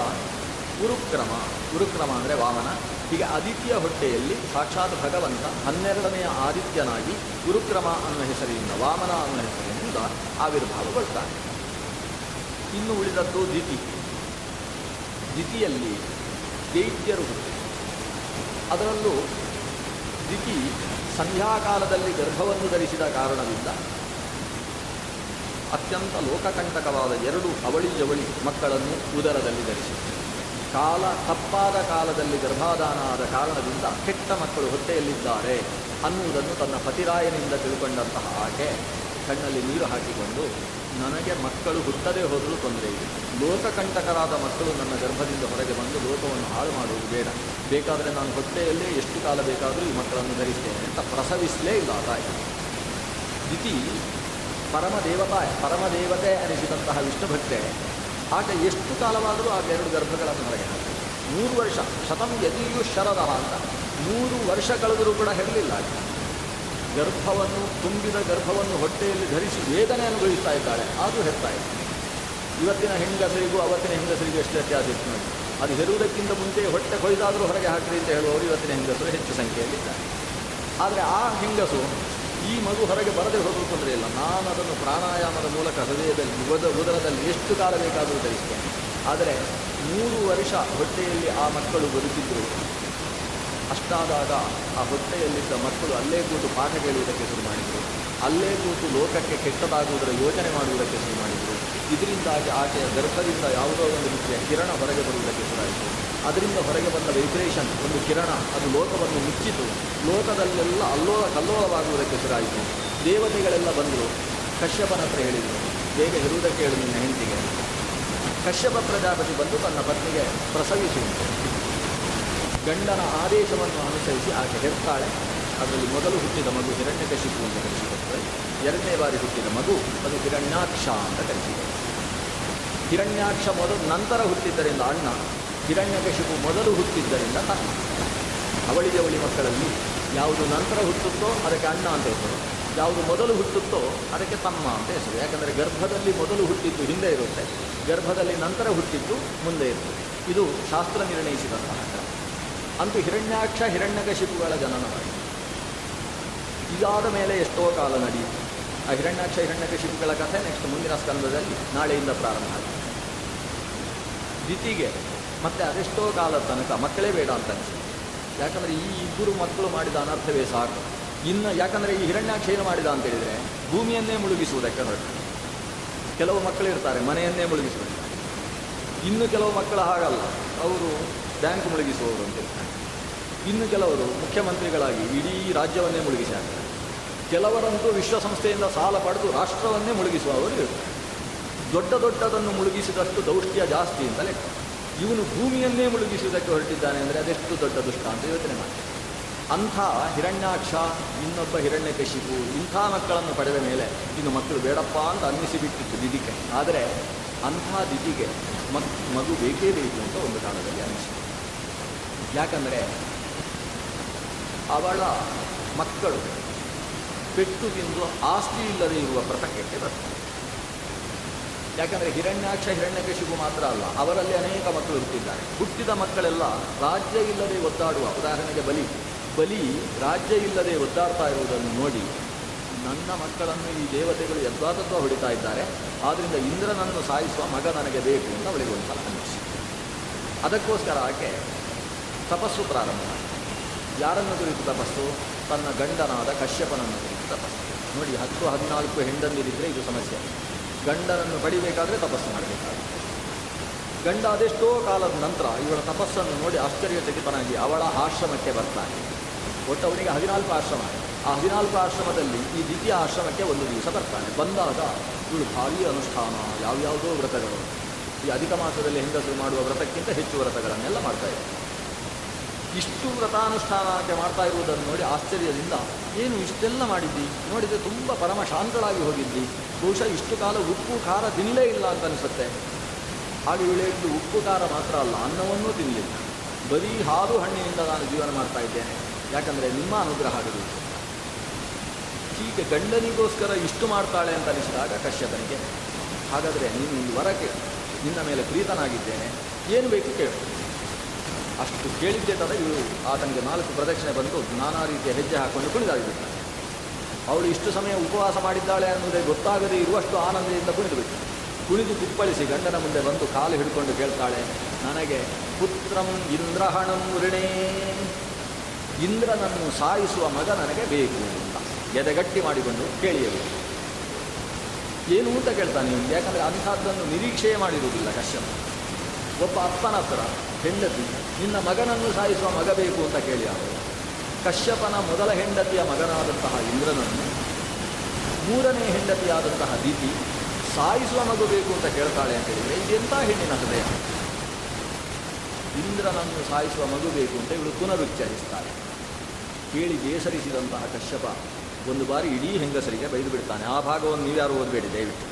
ಗುರುಕ್ರಮ. ಗುರುಕ್ರಮ ಅಂದರೆ ವಾಮನ. ಹೀಗೆ ಆದಿತ್ಯ ಹೊಟ್ಟೆಯಲ್ಲಿ ಸಾಕ್ಷಾತ್ ಭಗವಂತ ಹನ್ನೆರಡನೆಯ ಆದಿತ್ಯನಾಗಿ ಗುರುಕ್ರಮ ಅನ್ನೋ ಹೆಸರಿನಿಂದ ವಾಮನ ಅನ್ನೋ ಹೆಸರಿನಿಂದ ಆವಿರ್ಭಾವಗೊಳ್ತಾನೆ ಇನ್ನು ಉಳಿದದ್ದು ದಿತಿ ದಿತಿಯಲ್ಲಿ ದೈತ್ಯರು ಹುಟ್ಟಿದರು ಅದರಲ್ಲೂ ದಿತಿ ಸಂಧ್ಯಾಕಾಲದಲ್ಲಿ ಗರ್ಭವನ್ನು ಧರಿಸಿದ ಕಾರಣದಿಂದ ಅತ್ಯಂತ ಲೋಕಕಂಟಕವಾದ ಎರಡು ಅವಳಿ ಜವಳಿ ಮಕ್ಕಳನ್ನು ಉದರದಲ್ಲಿ ಧರಿಸಿತು ಕಾಲ ತಪ್ಪಾದ ಕಾಲದಲ್ಲಿ ಗರ್ಭಾಧಾನ ಆದ ಕಾರಣದಿಂದ ಕೆಟ್ಟ ಮಕ್ಕಳು ಹೊಟ್ಟೆಯಲ್ಲಿದ್ದಾರೆ ಅನ್ನುವುದನ್ನು ತನ್ನ ಪತಿರಾಯನಿಂದ ತಿಳ್ಕೊಂಡಂತಹ ಆಕೆ ಕಣ್ಣಲ್ಲಿ ನೀರು ಹಾಕಿಕೊಂಡು, ನನಗೆ ಮಕ್ಕಳು ಹುಟ್ಟದೇ ಹೋದರೂ ತೊಂದರೆ ಇದೆ. ಲೋಕಕಂಟಕರಾದ ಮಕ್ಕಳು ನನ್ನ ಗರ್ಭದಿಂದ ಹೊರಗೆ ಬಂದು ಲೋಕವನ್ನು ಹಾಳು ಮಾಡುವುದು ಬೇಡ. ಬೇಕಾದರೆ ನಾನು ಹೊಟ್ಟೆಯಲ್ಲೇ ಎಷ್ಟು ಕಾಲ ಬೇಕಾದರೂ ಈ ಮಕ್ಕಳನ್ನು ಧರಿಸ್ತೇನೆ ಅಂತ ಪ್ರಸವಿಸಲೇ ಇಲ್ಲ ದಿತಿ ಪರಮ ಪರಮದೇವತೆ ಪರಮ ದೇವತೆ ಅನಿಸಿದಂತಹ ವಿಷ್ಣು ಭಕ್ತೆ ಆಕೆ ಎಷ್ಟು ಕಾಲವಾದರೂ ಆ ಎರಡು ಗರ್ಭಗಳನ್ನು ಹೊರಗೆ ಹಾಕಿ ಮೂರು ವರ್ಷ, ಶತಂ ಯದಿಯು ಶರದ ಅಂತ ಮೂರು ವರ್ಷ ಕಳೆದರೂ ಕೂಡ ಹೆರಲಿಲ್ಲ ಗರ್ಭವನ್ನು, ತುಂಬಿದ ಗರ್ಭವನ್ನು ಹೊಟ್ಟೆಯಲ್ಲಿ ಧರಿಸಿ ವೇದನೆ ಅನುಭವಿಸ್ತಾ ಇದ್ದಾಳೆ. ಅದು ಇದೆ ಇವತ್ತಿನ ಹೆಂಗಸರಿಗೂ, ಅವತ್ತಿನ ಹೆಂಗಸರಿಗೂ ಎಷ್ಟು ವ್ಯತ್ಯಾಸ ಇತ್ತು ನೋಡಿ. ಅದು ಹೆರುವುದಕ್ಕಿಂತ ಮುಂಚೆ ಹೊಟ್ಟೆ ಕೊಯ್ದಾದರೂ ಹೊರಗೆ ಹಾಕಿರಿ ಅಂತ ಹೇಳುವವರು ಇವತ್ತಿನ ಹೆಂಗಸರು ಹೆಚ್ಚು ಸಂಖ್ಯೆಯಲ್ಲಿದ್ದಾರೆ. ಆದರೆ ಆ ಹೆಂಗಸು ಈ ಮಗು ಹೊರಗೆ ಬರದೆ ಹೋದರೂ ತೊಂದರೆ ಇಲ್ಲ. ನಾನು ಅದನ್ನು ಪ್ರಾಣಾಯಾಮದ ಮೂಲಕ ಹೃದಯದಲ್ಲಿ ಉದ ಉದರದಲ್ಲಿ ಎಷ್ಟು ಕಾಲ ಬೇಕಾದರೂ ಧರಿಸಿದೆ. ಆದರೆ ಮೂರು ವರ್ಷ ಹೊಟ್ಟೆಯಲ್ಲಿ ಆ ಮಕ್ಕಳು ಬದುಕಿದ್ರು. ಅಷ್ಟಾದಾಗ ಆ ಹೊಟ್ಟೆಯಲ್ಲಿದ್ದ ಮಕ್ಕಳು ಅಲ್ಲೇ ಕೂತು ಪಾಠ ಕೇಳುವುದಕ್ಕೆ ಶುರು ಮಾಡಿದರು. ಅಲ್ಲೇ ಕೂತು ಲೋಕಕ್ಕೆ ಕೆಟ್ಟದಾಗುವುದರ ಯೋಚನೆ ಮಾಡುವುದಕ್ಕೆ ಶುರು ಮಾಡಿದರು. ಇದರಿಂದಾಗಿ ಆಕೆಯ ಗರ್ಭದಿಂದ ಯಾವುದೋ ಒಂದು ರೀತಿಯ ಕಿರಣ ಹೊರಗೆ ಬರುವುದಕ್ಕೆ ಶುರುವಾಯಿತು ಅದರಿಂದ ಹೊರಗೆ ಬಂದ ವೈಬ್ರೇಷನ್ ಒಂದು ಕಿರಣ, ಅದು ಲೋಕವನ್ನು ಮುಚ್ಚಿತು. ಲೋಕದಲ್ಲೆಲ್ಲ ಅಲ್ಲೋಲ, ಕಲ್ಲೋಲವಾಗುವುದಕ್ಕೆ ಶುರುವಾಯಿತು ದೇವತೆಗಳೆಲ್ಲ ಬಂದರು. ಕಶ್ಯಪನ ಹತ್ರ ಹೇಳಿದರು. ಬೇಗ ಇರುವುದಕ್ಕೆ ಹೇಳು ನಿನ್ನ ಹೆಂಡತಿಗೆ. ಕಶ್ಯಪ ಪ್ರಜಾಪತಿ ಬಂದು ತನ್ನ ಪತ್ನಿಗೆ ಪ್ರಸವಿಸಿ ಗಂಡನ ಆದೇಶವನ್ನು ಅನುಸರಿಸಿ ಆಕೆ ಹೆರ್ತಾಳೆ. ಅದರಲ್ಲಿ ಮೊದಲು ಹುಟ್ಟಿದ ಮಗು ಹಿರಣ್ಯಕಶಿಪು ಅಂತ ಕರೆಸಿಕೊಡ್ತಾರೆ ಎರಡನೇ ಬಾರಿ ಹುಟ್ಟಿದ ಮಗು ಅದು ಹಿರಣ್ಯಾಕ್ಷ ಅಂತ ಕರೆಸಿದೆ ಹಿರಣ್ಯಾಕ್ಷ ಮೊದಲು ನಂತರ ಹುಟ್ಟಿದ್ದರಿಂದ ಅಣ್ಣ, ಹಿರಣ್ಯಕಶಿಪು ಮೊದಲು ಹುಟ್ಟಿದ್ದರಿಂದ ತಮ್ಮ ಅವಳಿ ಜವಳಿ ಮಕ್ಕಳಲ್ಲಿ ಯಾವುದು ನಂತರ ಹುಟ್ಟುತ್ತೋ ಅದಕ್ಕೆ ಅಣ್ಣ ಅಂತ ಹೆಸರು. ಯಾವುದು ಮೊದಲು ಹುಟ್ಟುತ್ತೋ ಅದಕ್ಕೆ ತಮ್ಮ ಅಂತ ಹೆಸರು. ಯಾಕಂದರೆ ಗರ್ಭದಲ್ಲಿ ಮೊದಲು ಹುಟ್ಟಿದ್ದು ಹಿಂದೆ ಇರುತ್ತೆ. ಗರ್ಭದಲ್ಲಿ ನಂತರ ಹುಟ್ಟಿದ್ದು ಮುಂದೆ ಇರುತ್ತೆ. ಇದು ಶಾಸ್ತ್ರ ನಿರ್ಣಯಿಸಿದಂತಹ ಕ್ರಮ ಅಂತೂ ಹಿರಣ್ಯಾಕ್ಷ ಹಿರಣ್ಯಕಶಿಪುಗಳ ಜನನವಾಯಿತು ಇದಾದ ಮೇಲೆ ಎಷ್ಟೋ ಕಾಲ ನಡೆಯಿತು. ಆ ಹಿರಣ್ಯಾಕ್ಷ ಹಿರಣ್ಯಕಶಿಪುಗಳ ಕಥೆ ನೆಕ್ಸ್ಟ್ ಮುಂದಿನ ಸ್ಕಂದದಲ್ಲಿ ನಾಳೆಯಿಂದ ಪ್ರಾರಂಭ ಆಗುತ್ತೆ ದಿತಿಗೆ ಮತ್ತೆ ಅದೆಷ್ಟೋ ಕಾಲದ ತನಕ ಮಕ್ಕಳೇ ಬೇಡ ಅಂತ ಅನಿಸುತ್ತೆ. ಯಾಕಂದರೆ ಈ ಇಬ್ಬರು ಮಕ್ಕಳು ಮಾಡಿದ ಅನರ್ಥವೇ ಸಾಕು. ಇನ್ನು ಯಾಕಂದರೆ ಈ ಹಿರಣ್ಯಾಕ್ಷ ಏನು ಮಾಡಿದ ಅಂತ ಹೇಳಿದರೆ ಭೂಮಿಯನ್ನೇ ಮುಳುಗಿಸುವುದಕ್ಕೆ ಹೊರಟು ಕೆಲವು ಮಕ್ಕಳು ಇರ್ತಾರೆ, ಮನೆಯನ್ನೇ ಮುಳುಗಿಸುವುದಿಲ್ಲ ಇನ್ನು ಕೆಲವು ಮಕ್ಕಳು ಹಾಗಲ್ಲ, ಅವರು ಬ್ಯಾಂಕ್ ಮುಳುಗಿಸುವವರು ಅಂತ ಇರ್ತಾರೆ. ಇನ್ನು ಕೆಲವರು ಮುಖ್ಯಮಂತ್ರಿಗಳಾಗಿ ಇಡೀ ರಾಜ್ಯವನ್ನೇ ಮುಳುಗಿಸಿ ಹಾಕ್ತಾರೆ ಕೆಲವರಂತೂ ವಿಶ್ವಸಂಸ್ಥೆಯಿಂದ ಸಾಲ ಪಡೆದು ರಾಷ್ಟ್ರವನ್ನೇ ಮುಳುಗಿಸುವವರು ಇರ್ತಾರೆ. ದೊಡ್ಡ ದೊಡ್ಡದನ್ನು ಮುಳುಗಿಸಿದಷ್ಟು ದೌಷ್ಟ್ಯ ಜಾಸ್ತಿ ಅಂತ ಲೆಕ್ಕ ಇವನು ಭೂಮಿಯನ್ನೇ ಮುಳುಗಿಸುವುದಕ್ಕೆ ಹೊರಟಿದ್ದಾನೆ ಅಂದರೆ ಅದೆಷ್ಟು ದೊಡ್ಡ ದುಷ್ಟ ಅಂತ ಯೋಚನೆ ಮಾಡಿ ಅಂಥ ಹಿರಣ್ಯಾಕ್ಷ, ಇನ್ನೊಬ್ಬ ಹಿರಣ್ಯಕಶಿಪು, ಇಂಥ ಮಕ್ಕಳನ್ನು ಪಡೆದ ಮೇಲೆ ಇನ್ನು ಮಕ್ಕಳು ಬೇಡಪ್ಪ ಅಂತ ಅನ್ನಿಸಿಬಿಟ್ಟಿತ್ತು ದಿದಿಗೆ ಆದರೆ ಅಂಥ ದಿದಿಗೆ ಮಕ್, ಮಗು ಬೇಕೇ ಬೇಕು ಅಂತ ಒಂದು ಕಾಲದಲ್ಲಿ ಅನ್ನಿಸಿತು. ಯಾಕಂದರೆ ಅವಳ ಮಕ್ಕಳು ಪೆಟ್ಟು ತಿಂದು ಆಸ್ತಿ ಇಲ್ಲದೆ ಇರುವ ಪ್ರಸಂಗಕ್ಕೆ ಬರ್ತದೆ ಯಾಕಂದರೆ ಹಿರಣ್ಯಾಕ್ಷ, ಹಿರಣ್ಯಕಶಿಪು ಮಾತ್ರ ಅಲ್ಲ, ಅವರಲ್ಲಿ ಅನೇಕ ಮಕ್ಕಳು ಹುಟ್ಟಿದ್ದಾರೆ. ಹುಟ್ಟಿದ ಮಕ್ಕಳೆಲ್ಲ ರಾಜ್ಯ ಇಲ್ಲದೆ ಒದ್ದಾಡುವ ಉದಾಹರಣೆಗೆ ಬಲಿ. ಬಲಿ ರಾಜ್ಯ ಇಲ್ಲದೆ ಒದ್ದಾಡ್ತಾ ಇರುವುದನ್ನು ನೋಡಿ ನನ್ನ ಮಕ್ಕಳನ್ನು ಈ ದೇವತೆಗಳು ಯಥಾತತ್ವ ಹೊಡಿತಾ ಇದ್ದಾರೆ. ಆದ್ದರಿಂದ ಇಂದ್ರನನ್ನು ಸಾಯಿಸುವ ಮಗ ನನಗೆ ಬೇಕು ಅಂತ ಅವಳಿಗೆ ಒಂದು ಸಲ ಅನ್ನಿಸಿ ಅದಕ್ಕೋಸ್ಕರ ಆಕೆ ತಪಸ್ಸು ಪ್ರಾರಂಭ. ಯಾರನ್ನು ಕುರಿತು ತಪಸ್ಸು? ತನ್ನ ಗಂಡನಾದ ಕಶ್ಯಪನನ್ನು ಕುರಿತು ತಪಸ್ಸು. ನೋಡಿ, ಹತ್ತು ಹದಿನಾಲ್ಕು ಹೆಂಡಂದಿರಿದ್ರೆ ಇದು ಸಮಸ್ಯೆ. ಗಂಡನನ್ನು ಪಡಿಬೇಕಾದರೆ ತಪಸ್ಸು ಮಾಡಬೇಕಾಗುತ್ತೆ. ಗಂಡ ಅದೆಷ್ಟೋ ಕಾಲದ ನಂತರ ಇವಳ ತಪಸ್ಸನ್ನು ನೋಡಿ ಆಶ್ಚರ್ಯಚಕಿತನಾಗಿ ಅವಳ ಆಶ್ರಮಕ್ಕೆ ಬರ್ತಾನೆ. ಒಟ್ಟು ಅವನಿಗೆ ಹದಿನಾಲ್ಕು ಆಶ್ರಮ. ಆ ಹದಿನಾಲ್ಕು ಆಶ್ರಮದಲ್ಲಿ ಈ ದ್ವಿತೀಯ ಆಶ್ರಮಕ್ಕೆ ಒಂದು ದಿವಸ ಬರ್ತಾನೆ. ಬಂದಾಗ ಇವಳು ಭಾರೀ ಅನುಷ್ಠಾನ, ಯಾವ್ಯಾವುದೋ ವ್ರತಗಳು. ಈ ಅಧಿಕ ಮಾಸದಲ್ಲಿ ಹೆಂಗಸರು ಮಾಡುವ ವ್ರತಕ್ಕಿಂತ ಹೆಚ್ಚು ವ್ರತಗಳನ್ನೆಲ್ಲ ಮಾಡ್ತಾ ಇದ್ದಾರೆ ಇಷ್ಟು ವ್ರತಾನುಷ್ಠಾನಕ್ಕೆ ಮಾಡ್ತಾ ಇರುವುದನ್ನು ನೋಡಿ ಆಶ್ಚರ್ಯದಿಂದ, ಏನು ಇಷ್ಟೆಲ್ಲ ಮಾಡಿದ್ದಿ? ನೋಡಿದರೆ ತುಂಬ ಪರಮ ಶಾಂತಳಾಗಿ ಹೋಗಿದ್ದಿ. ಬಹುಶಃ ಇಷ್ಟು ಕಾಲ ಉಪ್ಪು, ಖಾರ ತಿನ್ನಲೇ ಇಲ್ಲ ಅಂತ ಅನಿಸುತ್ತೆ. ಹಾಗೆ ಇವಳು ಹೇಳಿದ್ದು ಉಪ್ಪು, ಖಾರ ಮಾತ್ರ ಅಲ್ಲ, ಅನ್ನವನ್ನೂ ತಿನ್ನಲಿಲ್ಲ ಬರೀ ಹಾಲು, ಹಣ್ಣಿನಿಂದ ನಾನು ಜೀವನ ಮಾಡ್ತಾ ಇದ್ದೇನೆ. ಯಾಕಂದರೆ ನಿಮ್ಮ ಅನುಗ್ರಹ ಆಗಬೇಕು ಹೀಗೆ ಗಂಡನಿಗೋಸ್ಕರ ಇಷ್ಟು ಮಾಡ್ತಾಳೆ ಅಂತ ಅನಿಸಿದಾಗ ಕಶ್ಯಪನಿಗೆ, ಹಾಗಾದರೆ ನೀನು ಈ ವರ ಕೇಳು ನಿನ್ನ ಮೇಲೆ ಪ್ರೀತನಾಗಿದ್ದೇನೆ, ಏನು ಬೇಕು ಕೇಳು. ಅಷ್ಟು ಕೇಳಿದ್ದೆ ತಡ ಇವರು ಆತನಿಗೆ ನಾಲ್ಕು ಪ್ರದಕ್ಷಿಣೆ ಬಂದು ನಾನಾ ರೀತಿಯ ಹೆಜ್ಜೆ ಹಾಕೊಂಡು ಕುಣಿದಾಗಿಬಿಟ್ಟ ಅವಳು ಇಷ್ಟು ಸಮಯ ಉಪವಾಸ ಮಾಡಿದ್ದಾಳೆ ಅನ್ನೋದೇ ಗೊತ್ತಾಗದೇ ಇರುವಷ್ಟು ಆನಂದದಿಂದ ಕುಣಿದು ಬಿಟ್ಟು ಕುಣಿದು ಕುಪ್ಪಳಿಸಿ ಗಂಡನ ಮುಂದೆ ಬಂದು ಕಾಲು ಹಿಡ್ಕೊಂಡು ಕೇಳ್ತಾಳೆ, ನನಗೆ ಪುತ್ರಂ ಇಂದ್ರಹಣಂ ಋಣೇ ಇಂದ್ರನನ್ನು ಸಾಯಿಸುವ ಮಗ ನನಗೆ ಬೇಕು ಅಂತ ಎದೆಗಟ್ಟಿ ಮಾಡಿಕೊಂಡು ಕೇಳಿಯರು. ಏನು ಅಂತ ಕೇಳ್ತಾನೆ ನೀವು ಯಾಕಂದರೆ ಅಂಥದ್ದನ್ನು ನಿರೀಕ್ಷೆ ಮಾಡಿರುವುದಿಲ್ಲ ಕಶ್ಯಪ. ಒಬ್ಬ ಅಪ್ಪನ ಹತ್ರ, ಹೆಂಡತಿ, ನಿನ್ನ ಮಗನನ್ನು ಸಾಯಿಸುವ ಮಗ ಬೇಕು ಅಂತ ಕೇಳಿ ಅವರು ಕಶ್ಯಪನ ಮೊದಲ ಹೆಂಡತಿಯ ಮಗನಾದಂತಹ ಇಂದ್ರನನ್ನು, ಮೂರನೇ ಹೆಂಡತಿಯಾದಂತಹ ದೀಪಿ ಸಾಯಿಸುವ ಮಗು ಬೇಕು ಅಂತ ಕೇಳ್ತಾಳೆ ಅಂತ ಹೇಳಿದರೆ ಇದೆಂಥ ಹೆಣ್ಣಿನ ಹೃದಯ? ಇಂದ್ರನನ್ನು ಸಾಯಿಸುವ ಮಗು ಬೇಕು ಅಂತ ಇವಳು ಪುನರುಚ್ಚರಿಸ್ತಾಳೆ. ಕೇಳಿ ಬೇಸರಿಸಿದಂತಹ ಕಶ್ಯಪ ಒಂದು ಬಾರಿ ಇಡೀ ಹೆಂಗಸರಿಗೆ ಬೈದು ಬಿಡ್ತಾನೆ. ಆ ಭಾಗವನ್ನು ನೀವ್ಯಾರು ಓದಬೇಡಿ, ದಯವಿಟ್ಟು.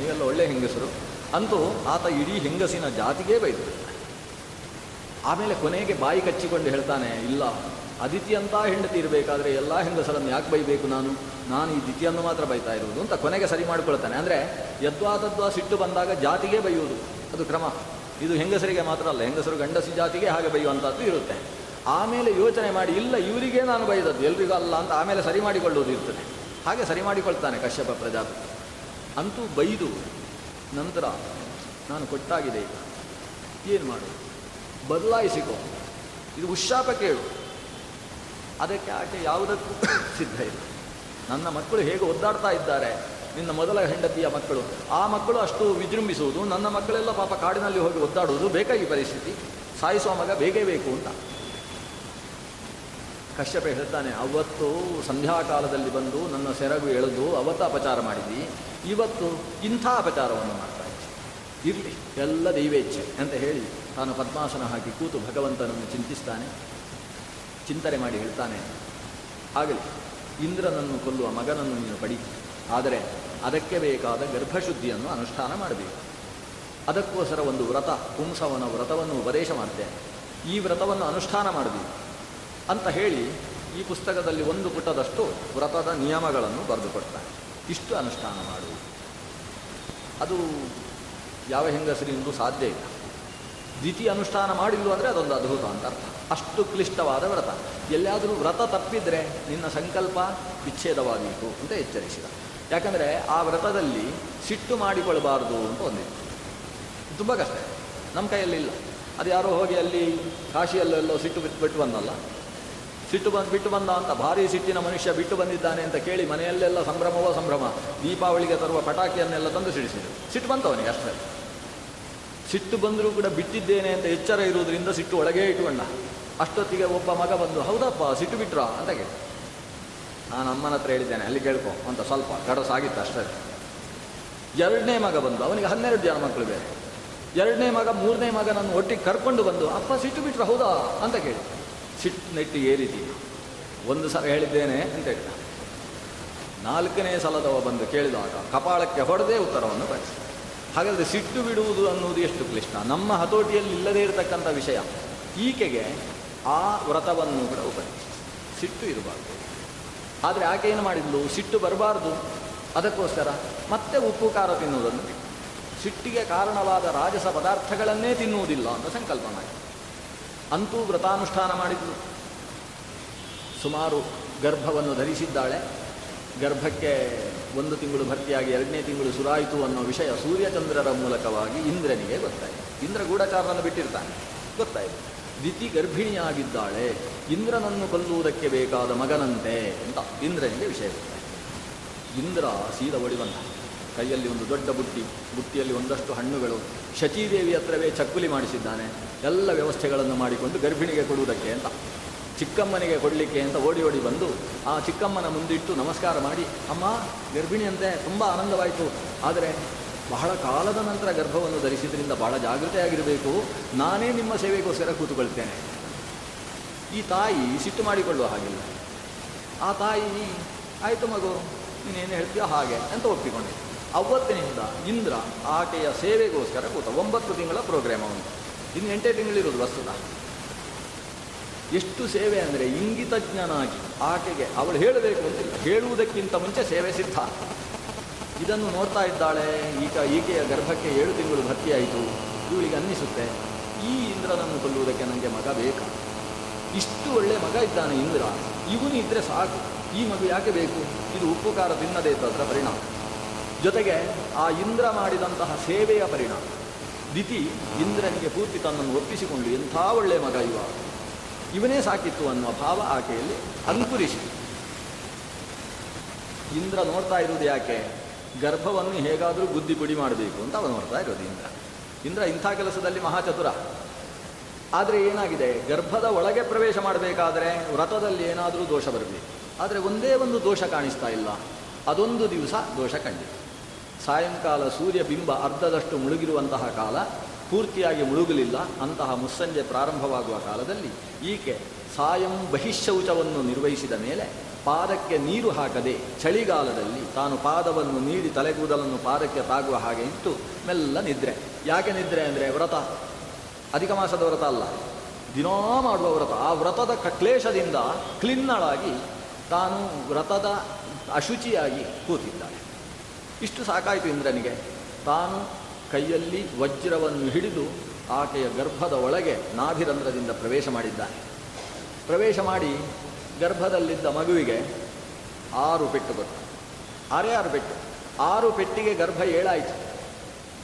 ನೀವೆಲ್ಲ ಒಳ್ಳೆ ಹೆಂಗಸರು. ಅಂತೂ ಆತ ಇಡೀ ಹೆಂಗಸಿನ ಜಾತಿಗೆ ಬೈದು ಬಿಡ್ತಾನೆ. ಆಮೇಲೆ ಕೊನೆಗೆ ಬಾಯಿ ಕಚ್ಚಿಕೊಂಡು ಹೇಳ್ತಾನೆ, ಇಲ್ಲ, ಅದಿತಿ ಅಂತ ಹೆಂಡತಿ ಇರಬೇಕಾದ್ರೆ ಎಲ್ಲ ಹೆಂಗಸರನ್ನು ಯಾಕೆ ಬೈಬೇಕು ನಾನು? ನಾನು ಈ ದಿತಿಯನ್ನು ಮಾತ್ರ ಬೈತಾ ಇರುವುದು ಅಂತ ಕೊನೆಗೆ ಸರಿ ಮಾಡಿಕೊಳ್ತಾನೆ. ಅಂದರೆ ಯದ್ವಾ ತದ್ವಾ ಸಿಟ್ಟು ಬಂದಾಗ ಜಾತಿಗೆ ಬೈಯುವುದು. ಅದು ಕ್ರಮ. ಇದು ಹೆಂಗಸರಿಗೆ ಮಾತ್ರ ಅಲ್ಲ, ಹೆಂಗಸರು ಗಂಡಸಿ ಜಾತಿಗೆ ಹಾಗೆ ಬೈಯುವಂಥದ್ದು ಇರುತ್ತೆ. ಆಮೇಲೆ ಯೋಚನೆ ಮಾಡಿ, ಇಲ್ಲ, ಇವರಿಗೆ ನಾನು ಬೈದದ್ದು, ಎಲ್ರಿಗೂ ಅಲ್ಲ ಅಂತ ಆಮೇಲೆ ಸರಿ ಮಾಡಿಕೊಳ್ಳುವುದು ಇರ್ತದೆ. ಹಾಗೆ ಸರಿ ಮಾಡಿಕೊಳ್ತಾನೆ ಕಶ್ಯಪ ಪ್ರಜಾಪತಿ. ಅಂತೂ ಬೈದು ನಂತರ ನಾನು ಕೊಟ್ಟಾಗಿದೆ ಈಗ ಏನು ಮಾಡು? ಬದಲಾಯಿಸಿಕೊ. ಇದು ಉಶಾಪ ಕೇಳು. ಅದಕ್ಕೆ ಆಕೆ ಯಾವುದಕ್ಕೂ ಸಿದ್ಧ ಇಲ್ಲ. ನನ್ನ ಮಕ್ಕಳು ಹೇಗೆ ಒದ್ದಾಡ್ತಾ ಇದ್ದಾರೆ? ನಿನ್ನ ಮೊದಲ ಹೆಂಡತಿಯ ಮಕ್ಕಳು. ಆ ಮಕ್ಕಳು ಅಷ್ಟು ವಿಜೃಂಭಿಸುವುದು, ನನ್ನ ಮಕ್ಕಳೆಲ್ಲ ಪಾಪ ಕಾಡಿನಲ್ಲಿ ಹೋಗಿ ಒದ್ದಾಡುವುದು ಬೇಕಾಗಿ ಪರಿಸ್ಥಿತಿ. ಸಾಯಿಸುವ ಮಗ ಬೇಕೇ ಬೇಕು ಅಂತ. ಕಶ್ಯಪ ಹೇಳ್ತಾನೆ, ಅವತ್ತು ಸಂಧ್ಯಾಕಾಲದಲ್ಲಿ ಬಂದು ನನ್ನ ಸೆರಗು ಎಳೆದು ಅವತ್ತು ಅಪಚಾರ ಮಾಡಿದ್ವಿ ಇವತ್ತು ಇಂಥ ಅಪಚಾರವನ್ನು ಮಾಡ್ತಾ ಇರಲಿ, ಎಲ್ಲ ದೈವೇಚ್ಛೆ ಅಂತ ಹೇಳಿ ತಾನು ಪದ್ಮಾಸನ ಹಾಕಿ ಕೂತು ಭಗವಂತನನ್ನು ಚಿಂತಿಸ್ತಾನೆ. ಚಿಂತನೆ ಮಾಡಿ ಹೇಳ್ತಾನೆ ಆಗಲಿ ಇಂದ್ರನನ್ನು ಕೊಲ್ಲುವ ಮಗನನ್ನು ನೀನು ಪಡಿ. ಆದರೆ ಅದಕ್ಕೆ ಬೇಕಾದ ಗರ್ಭಶುದ್ಧಿಯನ್ನು ಅನುಷ್ಠಾನ ಮಾಡಬೇಕು. ಅದಕ್ಕೋಸ್ಕರ ಒಂದು ವ್ರತ, ಪುಂಸವನ ವ್ರತವನ್ನು ಉಪದೇಶ ಮಾಡ್ತೇನೆ. ಈ ವ್ರತವನ್ನು ಅನುಷ್ಠಾನ ಮಾಡಬೇಕು. ಅಂತ ಹೇಳಿ ಈ ಪುಸ್ತಕದಲ್ಲಿ ಒಂದು ಪುಟದಷ್ಟು ವ್ರತದ ನಿಯಮಗಳನ್ನು ಬರೆದುಕೊಡ್ತಾನೆ ಇಷ್ಟು ಅನುಷ್ಠಾನ ಮಾಡು. ಅದು ಯಾವ ಹೆಂಗಸರಿಂದೂ ಸಾಧ್ಯ ಇಲ್ಲ. ದ್ವಿತೀಯ ಅನುಷ್ಠಾನ ಮಾಡಿಲ್ಲು ಅಂದರೆ ಅದೊಂದು ಅದ್ಭುತ ಅಂತ ಅರ್ಥ. ಅಷ್ಟು ಕ್ಲಿಷ್ಟವಾದ ವ್ರತ. ಎಲ್ಲಿಯಾದರೂ ವ್ರತ ತಪ್ಪಿದರೆ ನಿನ್ನ ಸಂಕಲ್ಪ ವಿಚ್ಛೇದವಾದೀತು ಅಂತ ಎಚ್ಚರಿಸಿದ. ಯಾಕಂದರೆ ಆ ವ್ರತದಲ್ಲಿ ಸಿಟ್ಟು ಮಾಡಿಕೊಳ್ಳಬಾರದು ಅಂತ ಒಂದಿತ್ತು. ತುಂಬ ಕಷ್ಟ. ನಮ್ಮ ಕೈಯಲ್ಲಿ ಇಲ್ಲ. ಅದು ಯಾರೋ ಹೋಗಿ ಅಲ್ಲಿ ಕಾಶಿಯಲ್ಲೆಲ್ಲೋ ಸಿಟ್ಟು ಬಿಟ್ಟು ಬಿಟ್ಟು ಸಿಟ್ಟು ಬಂದು ಬಿಟ್ಟು ಬಂದ ಅಂತ ಭಾರಿ ಸಿಟ್ಟಿನ ಮನುಷ್ಯ ಬಿಟ್ಟು ಬಂದಿದ್ದಾನೆ ಅಂತ ಕೇಳಿ ಮನೆಯಲ್ಲೆಲ್ಲ ಸಂಭ್ರಮವೋ ಸಂಭ್ರಮ. ದೀಪಾವಳಿಗೆ ತರುವ ಪಟಾಕಿಯನ್ನೆಲ್ಲ ತಂದು ಸಿಡಿಸಿದರು ಸಿಟ್ಟು ಬಂತವನಿಗೆ ಅಷ್ಟೇ. ಸಿಟ್ಟು ಬಂದರೂ ಕೂಡ ಬಿಟ್ಟಿದ್ದೇನೆ ಅಂತ ಎಚ್ಚರ ಇರುವುದರಿಂದ ಸಿಟ್ಟು ಒಳಗೇ ಇಟ್ಟುಕೊಂಡ ಅಷ್ಟೊತ್ತಿಗೆ ಒಬ್ಬ ಮಗ ಬಂದು, ಹೌದಪ್ಪ, ಸಿಟ್ಟು ಬಿಟ್ರಾ? ಅಂತ ಕೇಳಿ. ನಾನು ಅಮ್ಮನ ಹತ್ರ ಹೇಳಿದ್ದೇನೆ, ಅಲ್ಲಿ ಕೇಳ್ಕೊ, ಅಂತ ಸ್ವಲ್ಪ ಗಡಸಾಗಿತ್ತು ಅಷ್ಟೇ. ಎರಡನೇ ಮಗ ಬಂದು, ಅವನಿಗೆ ಹನ್ನೆರಡು ಜನ ಮಕ್ಕಳು ಬೇರೆ. ಎರಡನೇ ಮಗ, ಮೂರನೇ ಮಗ ನನ್ನ ಒಟ್ಟಿಗೆ ಕರ್ಕೊಂಡು ಬಂದು, ಅಪ್ಪ, ಸಿಟ್ಟು ಬಿಟ್ರ? ಹೌದಾ? ಅಂತ ಕೇಳಿ. ಸಿಟ್ಟು ನೆಟ್ಟು ಏರಿದೀನಿ ಒಂದು ಸಲ ಹೇಳಿದ್ದೇನೆ ಅಂತ ಹೇಳಿದ ನಾಲ್ಕನೇ ಸಲದವ ಬಂದು ಕೇಳಿದಾಗ ಕಪಾಳಕ್ಕೆ ಹೊಡೆದೇ ಉತ್ತರವನ್ನು ಕಳಿಸಿ ಹಾಗಾದರೆ ಸಿಟ್ಟು ಬಿಡುವುದು ಅನ್ನುವುದು ಎಷ್ಟು ಕ್ಲಿಷ್ಟ? ನಮ್ಮ ಹತೋಟಿಯಲ್ಲಿ ಇಲ್ಲದೇ ಇರತಕ್ಕಂಥ ವಿಷಯ. ಈಕೆಗೆ ಆ ವ್ರತವನ್ನು ಕೂಡ ಉಪದೇಶ ಸಿಟ್ಟು ಇರಬಾರ್ದು. ಆದರೆ ಆಕೆ ಏನು ಮಾಡಿದ್ಲು? ಸಿಟ್ಟು ಬರಬಾರ್ದು. ಅದಕ್ಕೋಸ್ಕರ ಮತ್ತೆ ಉಪ್ಪು, ಖಾರ ತಿನ್ನುವುದನ್ನು ಸಿಟ್ಟಿಗೆ ಕಾರಣವಾದ ರಾಜಸ ಪದಾರ್ಥಗಳನ್ನೇ ತಿನ್ನುವುದಿಲ್ಲ ಅಂತ ಸಂಕಲ್ಪ ಅಂತೂ ವ್ರತಾನುಷ್ಠಾನ ಮಾಡಿದ್ಲು. ಸುಮಾರು ಗರ್ಭವನ್ನು ಧರಿಸಿದ್ದಾಳೆ. ಗರ್ಭಕ್ಕೆ ಒಂದು ತಿಂಗಳು ಭರ್ತಿಯಾಗಿ ಎರಡನೇ ತಿಂಗಳು ಸುರಾಯಿತು ಅನ್ನೋ ವಿಷಯ ಸೂರ್ಯಚಂದ್ರರ ಮೂಲಕವಾಗಿ ಇಂದ್ರನಿಗೆ ಗೊತ್ತಾಯಿತು. ಇಂದ್ರ ಗೂಢಚಾರನನ್ನು ಬಿಟ್ಟಿರ್ತಾನೆ. ಗೊತ್ತಾಯಿತು. ದಿತಿ ಗರ್ಭಿಣಿಯಾಗಿದ್ದಾಳೆ. ಇಂದ್ರನನ್ನು ಕೊಲ್ಲುವುದಕ್ಕೆ ಬೇಕಾದ ಮಗನಂತೆ ಅಂತ ಇಂದ್ರನಿಗೆ ವಿಷಯ ಗೊತ್ತಾಯಿತು. ಇಂದ್ರ ಸೀದ ಬಂದ ಕೈಯಲ್ಲಿ ಒಂದು ದೊಡ್ಡ ಬುಟ್ಟಿ, ಬುಟ್ಟಿಯಲ್ಲಿ ಒಂದಷ್ಟು ಹಣ್ಣುಗಳು. ಶಚೀದೇವಿ ಹತ್ರವೇ ಚಕ್ಕುಲಿ ಮಾಡಿಸಿದ್ದಾನೆ. ಎಲ್ಲ ವ್ಯವಸ್ಥೆಗಳನ್ನು ಮಾಡಿಕೊಂಡು ಗರ್ಭಿಣಿಗೆ ಕೊಡುವುದಕ್ಕೆ ಅಂತ, ಚಿಕ್ಕಮ್ಮನಿಗೆ ಕೊಡಲಿಕ್ಕೆ ಅಂತ ಓಡಿ ಓಡಿ ಬಂದು ಆ ಚಿಕ್ಕಮ್ಮನ ಮುಂದಿಟ್ಟು ನಮಸ್ಕಾರ ಮಾಡಿ, ಅಮ್ಮ ಗರ್ಭಿಣಿಯಂತೆ ತುಂಬ ಆನಂದವಾಯಿತು. ಆದರೆ ಬಹಳ ಕಾಲದ ನಂತರ ಗರ್ಭವನ್ನು ಧರಿಸಿದ್ರಿಂದ ಬಹಳ ಜಾಗೃತೆಯಾಗಿರಬೇಕು ನಾನೇ ನಿಮ್ಮ ಸೇವೆಗೋಸ್ಕರ ಕೂತುಕೊಳ್ತೇನೆ. ಈ ತಾಯಿ ಸಿಟ್ಟು ಮಾಡಿಕೊಳ್ಳುವ ಹಾಗಿಲ್ಲ. ಆ ತಾಯಿ, ಆಯಿತು ಮಗು, ನೀನೇನು ಹೇಳ್ತೀಯೋ ಹಾಗೆ, ಅಂತ ಒಪ್ಪಿಕೊಂಡೆ ಅವತ್ತಿನಿಂದ ಇಂದ್ರ ಆಕೆಯ ಸೇವೆಗೋಸ್ಕರ ಕೂತ ಒಂಬತ್ತು ತಿಂಗಳ ಪ್ರೋಗ್ರಾಮ್ ಅವನು ಇನ್ನು ಎಂಟೇ ತಿಂಗಳಿರೋದು ವಸ್ತುತ ಎಷ್ಟು ಸೇವೆ ಅಂದರೆ ಇಂಗಿತಜ್ಞನಾಗಿ ಆಕೆಗೆ ಅವಳು ಹೇಳಬೇಕು ಅಂತ ಹೇಳುವುದಕ್ಕಿಂತ ಮುಂಚೆ ಸೇವೆ ಸಿದ್ಧ. ಇದನ್ನು ನೋಡ್ತಾ ಇದ್ದಾಳೆ. ಈಗ ಈಕೆಯ ಗರ್ಭಕ್ಕೆ ಏಳು ತಿಂಗಳು ಭರ್ತಿಯಾಯಿತು. ಇವಳಿಗೆ ಅನ್ನಿಸುತ್ತೆ, ಈ ಇಂದ್ರನನ್ನು ಕೊಲ್ಲುವುದಕ್ಕೆ ನನಗೆ ಮಗ ಬೇಕು? ಇಷ್ಟು ಒಳ್ಳೆ ಮಗ ಇದ್ದಾನೆ ಇಂದ್ರ. ಇವನು ಇದ್ದರೆ ಸಾಕು. ಈ ಮಗು ಯಾಕೆ ಬೇಕು? ಇದು ಉಪಕಾರ ಖಾರ ತಿನ್ನದೇ ಪರಿಣಾಮ. ಜೊತೆಗೆ ಆ ಇಂದ್ರ ಮಾಡಿದಂತಹ ಸೇವೆಯ ಪರಿಣಾಮ. ದಿತಿ ಇಂದ್ರನಿಗೆ ಪೂರ್ತಿ ತನ್ನನ್ನು ಒಪ್ಪಿಸಿಕೊಂಡು ಎಂಥ ಒಳ್ಳೆಯ ಮಗ ಇವ. ಇವನೇ ಸಾಕಿತ್ತು ಅನ್ನುವ ಭಾವ ಆಕೆಯಲ್ಲಿ ಅಂಕುರಿಸಿ. ಇಂದ್ರ ನೋಡ್ತಾ ಇರುವುದು ಯಾಕೆ? ಗರ್ಭವನ್ನು ಹೇಗಾದರೂ ಬುದ್ಧಿ ಪುಡಿ ಮಾಡಬೇಕು ಅಂತ ಅವನು ನೋಡ್ತಾ ಇರೋದು ಇಂದ್ರ. ಇಂದ್ರ ಇಂಥ ಕೆಲಸದಲ್ಲಿ ಮಹಾಚತುರ. ಆದರೆ ಏನಾಗಿದೆ? ಗರ್ಭದ ಒಳಗೆ ಪ್ರವೇಶ ಮಾಡಬೇಕಾದರೆ ವ್ರತದಲ್ಲಿ ಏನಾದರೂ ದೋಷ ಬರಬೇಕು. ಆದರೆ ಒಂದೇ ಒಂದು ದೋಷ ಕಾಣಿಸ್ತಾ ಇಲ್ಲ. ಅದೊಂದು ದಿವಸ ದೋಷ ಕಂಡಿತು ಸಾಯಂಕಾಲ ಸೂರ್ಯ ಬಿಂಬ ಅರ್ಧದಷ್ಟು ಮುಳುಗಿರುವಂತಹ ಕಾಲ ಪೂರ್ತಿಯಾಗಿ ಮುಳುಗಲಿಲ್ಲ. ಅಂತಹ ಮುಸ್ಸಂಜೆ ಪ್ರಾರಂಭವಾಗುವ ಕಾಲದಲ್ಲಿ ಈಕೆ ಸಾಯಂ ಬಹಿಶೌಚವನ್ನು ನಿರ್ವಹಿಸಿದ ಮೇಲೆ ಪಾದಕ್ಕೆ ನೀರು ಹಾಕದೆ ಚಳಿಗಾಲದಲ್ಲಿ ತಾನು ಪಾದವನ್ನು ನೀಡಿ ತಲೆಗೂದಲನ್ನು ಪಾದಕ್ಕೆ ತಾಗುವ ಹಾಗೆ ಇತ್ತು. ಮೆಲ್ಲ ನಿದ್ರೆ. ಯಾಕೆ ನಿದ್ರೆ ಅಂದರೆ ವ್ರತ. ಅಧಿಕ ಮಾಸದ ವ್ರತ ಅಲ್ಲ. ದಿನಾ ಮಾಡುವ ವ್ರತ. ಆ ವ್ರತದ ಕ್ಲೇಶದಿಂದ ಕ್ಲಿನ್ನಳಾಗಿ ತಾನು ವ್ರತದ ಅಶುಚಿಯಾಗಿ ಕೂತಿದ್ದಾಳೆ. ಇಷ್ಟು ಸಾಕಾಯಿತು ಇಂದ್ರನಿಗೆ. ತಾನು ಕೈಯಲ್ಲಿ ವಜ್ರವನ್ನು ಹಿಡಿದು ಆಕೆಯ ಗರ್ಭದ ಒಳಗೆ ನಾಭಿರಂಧ್ರದಿಂದ ಪ್ರವೇಶ ಮಾಡಿದ್ದಾನೆ. ಪ್ರವೇಶ ಮಾಡಿ ಗರ್ಭದಲ್ಲಿದ್ದ ಮಗುವಿಗೆ ಆರು ಪೆಟ್ಟು ಕೊಟ್ಟು ಆರೇ ಆರು ಪೆಟ್ಟು. ಆರು ಪೆಟ್ಟಿಗೆ ಗರ್ಭ ಏಳಾಯಿತು.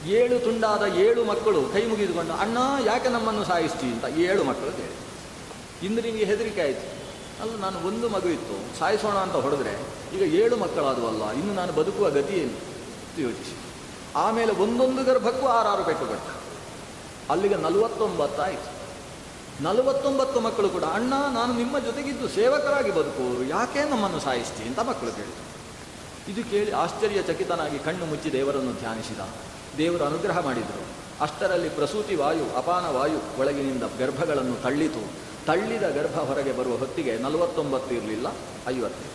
ಏಳು ತುಂಡಾದ ಏಳು ಮಕ್ಕಳು ಕೈ ಮುಗಿದುಕೊಂಡು, ಅಣ್ಣ, ಯಾಕೆ ನಮ್ಮನ್ನು ಸಾಯಿಸ್ತೀವಿ ಅಂತ ಏಳು ಮಕ್ಕಳು ಕೇಳಿ ಇಂದ್ರನಿಗೆ ಹೆದರಿಕೆ ಆಯಿತು. ಅಲ್ಲ ನಾನು ಒಂದು ಮಗು ಇತ್ತು. ಸಾಯಿಸೋಣ ಅಂತ ಹೊಡೆದ್ರೆ ಈಗ ಏಳು ಮಕ್ಕಳಾದವಲ್ಲ, ಇನ್ನು ನಾನು ಬದುಕುವ ಗತಿ ಏನು? ಯೋಚಿಸಿ. ಆಮೇಲೆ ಒಂದೊಂದು ಗರ್ಭಕ್ಕೂ ಆರಾರು ಪೆಟ್ಟು ಬಟ್ಟ ಅಲ್ಲಿಗೆ ನಲವತ್ತೊಂಬತ್ತಾಯಿತು ನಲವತ್ತೊಂಬತ್ತು ಮಕ್ಕಳು ಕೂಡ, ಅಣ್ಣ, ನಾನು ನಿಮ್ಮ ಜೊತೆಗಿದ್ದು ಸೇವಕರಾಗಿ ಬದುಕುವವರು, ಯಾಕೆ ನಮ್ಮನ್ನು ಸಾಯಿಸ್ತಿ? ಅಂತ ಮಕ್ಕಳು ಕೇಳಿದರು. ಇದು ಕೇಳಿ ಆಶ್ಚರ್ಯಚಕಿತನಾಗಿ ಕಣ್ಣು ಮುಚ್ಚಿ ದೇವರನ್ನು ಧ್ಯಾನಿಸಿದ. ದೇವರು ಅನುಗ್ರಹ ಮಾಡಿದರು. ಅಷ್ಟರಲ್ಲಿ ಪ್ರಸೂತಿ ವಾಯು, ಅಪಾನ ವಾಯು ಒಳಗಿನಿಂದ ಗರ್ಭಗಳನ್ನು ತಳ್ಳಿತು. ತಳ್ಳಿದ ಗರ್ಭ ಹೊರಗೆ ಬರುವ ಹೊತ್ತಿಗೆ ನಲವತ್ತೊಂಬತ್ತು ಇರಲಿಲ್ಲ, ಐವತ್ತು.